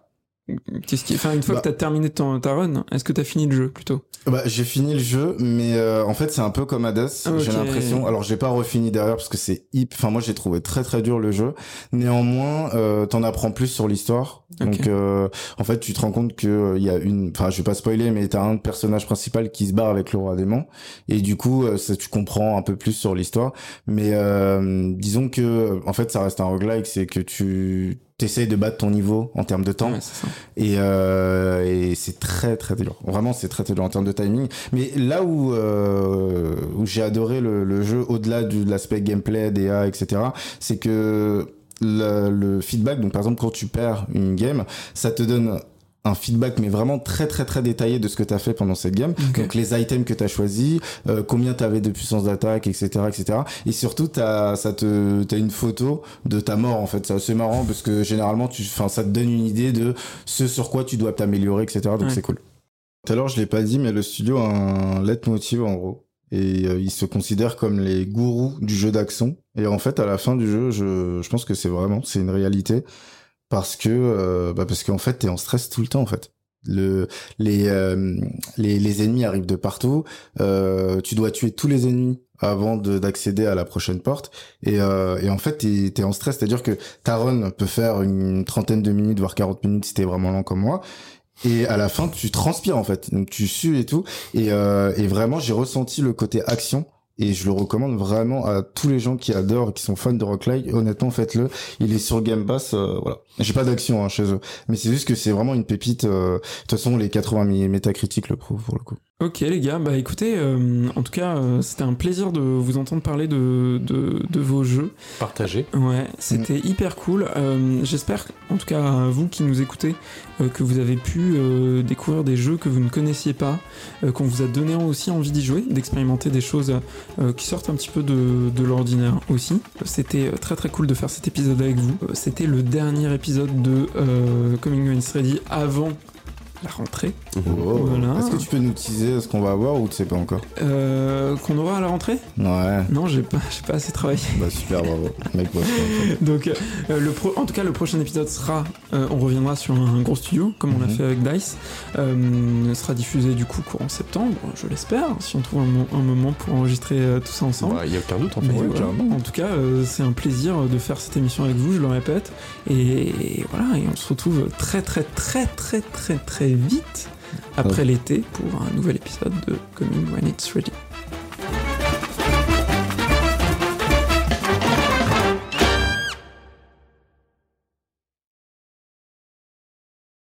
Qu'est-ce qui... Enfin, une fois que que t'as terminé ton, ta run, est-ce que t'as fini le jeu plutôt? Bah, j'ai fini le jeu, mais euh, en fait, c'est un peu comme Hades. J'ai l'impression. Alors, j'ai pas refini derrière parce que c'est hip. Enfin, moi, j'ai trouvé très très dur le jeu. Néanmoins, euh, t'en apprends plus sur l'histoire. Donc, euh, en fait, tu te rends compte que il euh, y a une. Enfin, je vais pas spoiler, mais t'as un personnage principal qui se barre avec le roi démon, et du coup, euh, ça, tu comprends un peu plus sur l'histoire. Mais disons que, en fait, ça reste un roguelike, c'est que tu t'essayes de battre ton niveau en termes de temps. Et, euh, et c'est très très dur vraiment c'est très très dur en termes de timing. Mais là où euh, où j'ai adoré le, le jeu au-delà de l'aspect gameplay DA etc c'est que le, le, feedback donc par exemple quand tu perds une game ça te donne un feedback mais vraiment très très très détaillé de ce que tu as fait pendant cette game. Donc les items que tu as choisi euh, combien tu avais de puissance d'attaque etc etc et surtout as, ça te t'as une photo de ta mort en fait. C'est assez marrant parce que généralement tu enfin ça te donne une idée de ce sur quoi tu dois t'améliorer etc donc c'est cool. Tout à l'heure je l'ai pas dit mais le studio a un leitmotiv en gros. Et euh, il se considère comme les gourous du jeu d'action. Et en fait à la fin du jeu je, je pense que c'est vraiment c'est une réalité parce que euh, bah parce qu'en fait t'es en stress tout le temps en fait. Le les euh, les, les ennemis arrivent de partout. Euh, tu dois tuer tous les ennemis avant d'accéder à la prochaine porte. Et, euh, et en fait t'es es en stress. C'est à dire que ta run peut faire une trentaine de minutes voire 40 minutes si t'es vraiment lent comme moi. Et à la fin tu transpires en fait. Donc tu sues et tout. Et, euh, et vraiment j'ai ressenti le côté action et je le recommande vraiment à tous les gens qui adorent, qui sont fans de Rock Honnêtement, faites-le. Il est sur Game Pass, euh, voilà. J'ai pas d'action hein, chez eux, mais c'est juste que c'est vraiment une pépite. Euh, de toute façon, les 80 métacritiques le prouvent pour le coup. Ok les gars, bah écoutez, euh, en tout cas, euh, c'était un plaisir de vous entendre parler de, de, vos jeux. Partagés. Ouais, c'était mm. hyper cool. Euh, j'espère, en tout cas vous qui nous écoutez, que vous avez pu découvrir des jeux que vous ne connaissiez pas, qu'on vous a donné aussi envie d'y jouer, d'expérimenter des choses qui sortent un petit peu de, de l'ordinaire aussi. C'était très très cool de faire cet épisode avec vous. C'était le dernier épisode de Coming When Ready avant la rentrée. Oh. Est-ce que tu peux nous teaser ce qu'on va avoir ou tu sais pas encore euh, Qu'on aura à la rentrée? Ouais. Non, j'ai pas, pas assez travaillé. Bah super, bravo. Mec, Donc, euh, le pro en tout cas, le prochain épisode sera, euh, on reviendra sur un, gros studio, comme on l'a mhm. fait avec Dice. sera diffusé du coup courant septembre, je l'espère, si on trouve un, moment pour enregistrer tout ça ensemble. Il bah, y a aucun doute en fait. en tout cas, c'est un plaisir de faire cette émission avec vous, je le répète. Et, voilà, et on se retrouve très très très très très très vite après l'été pour un nouvel épisode de Coming When It's Ready.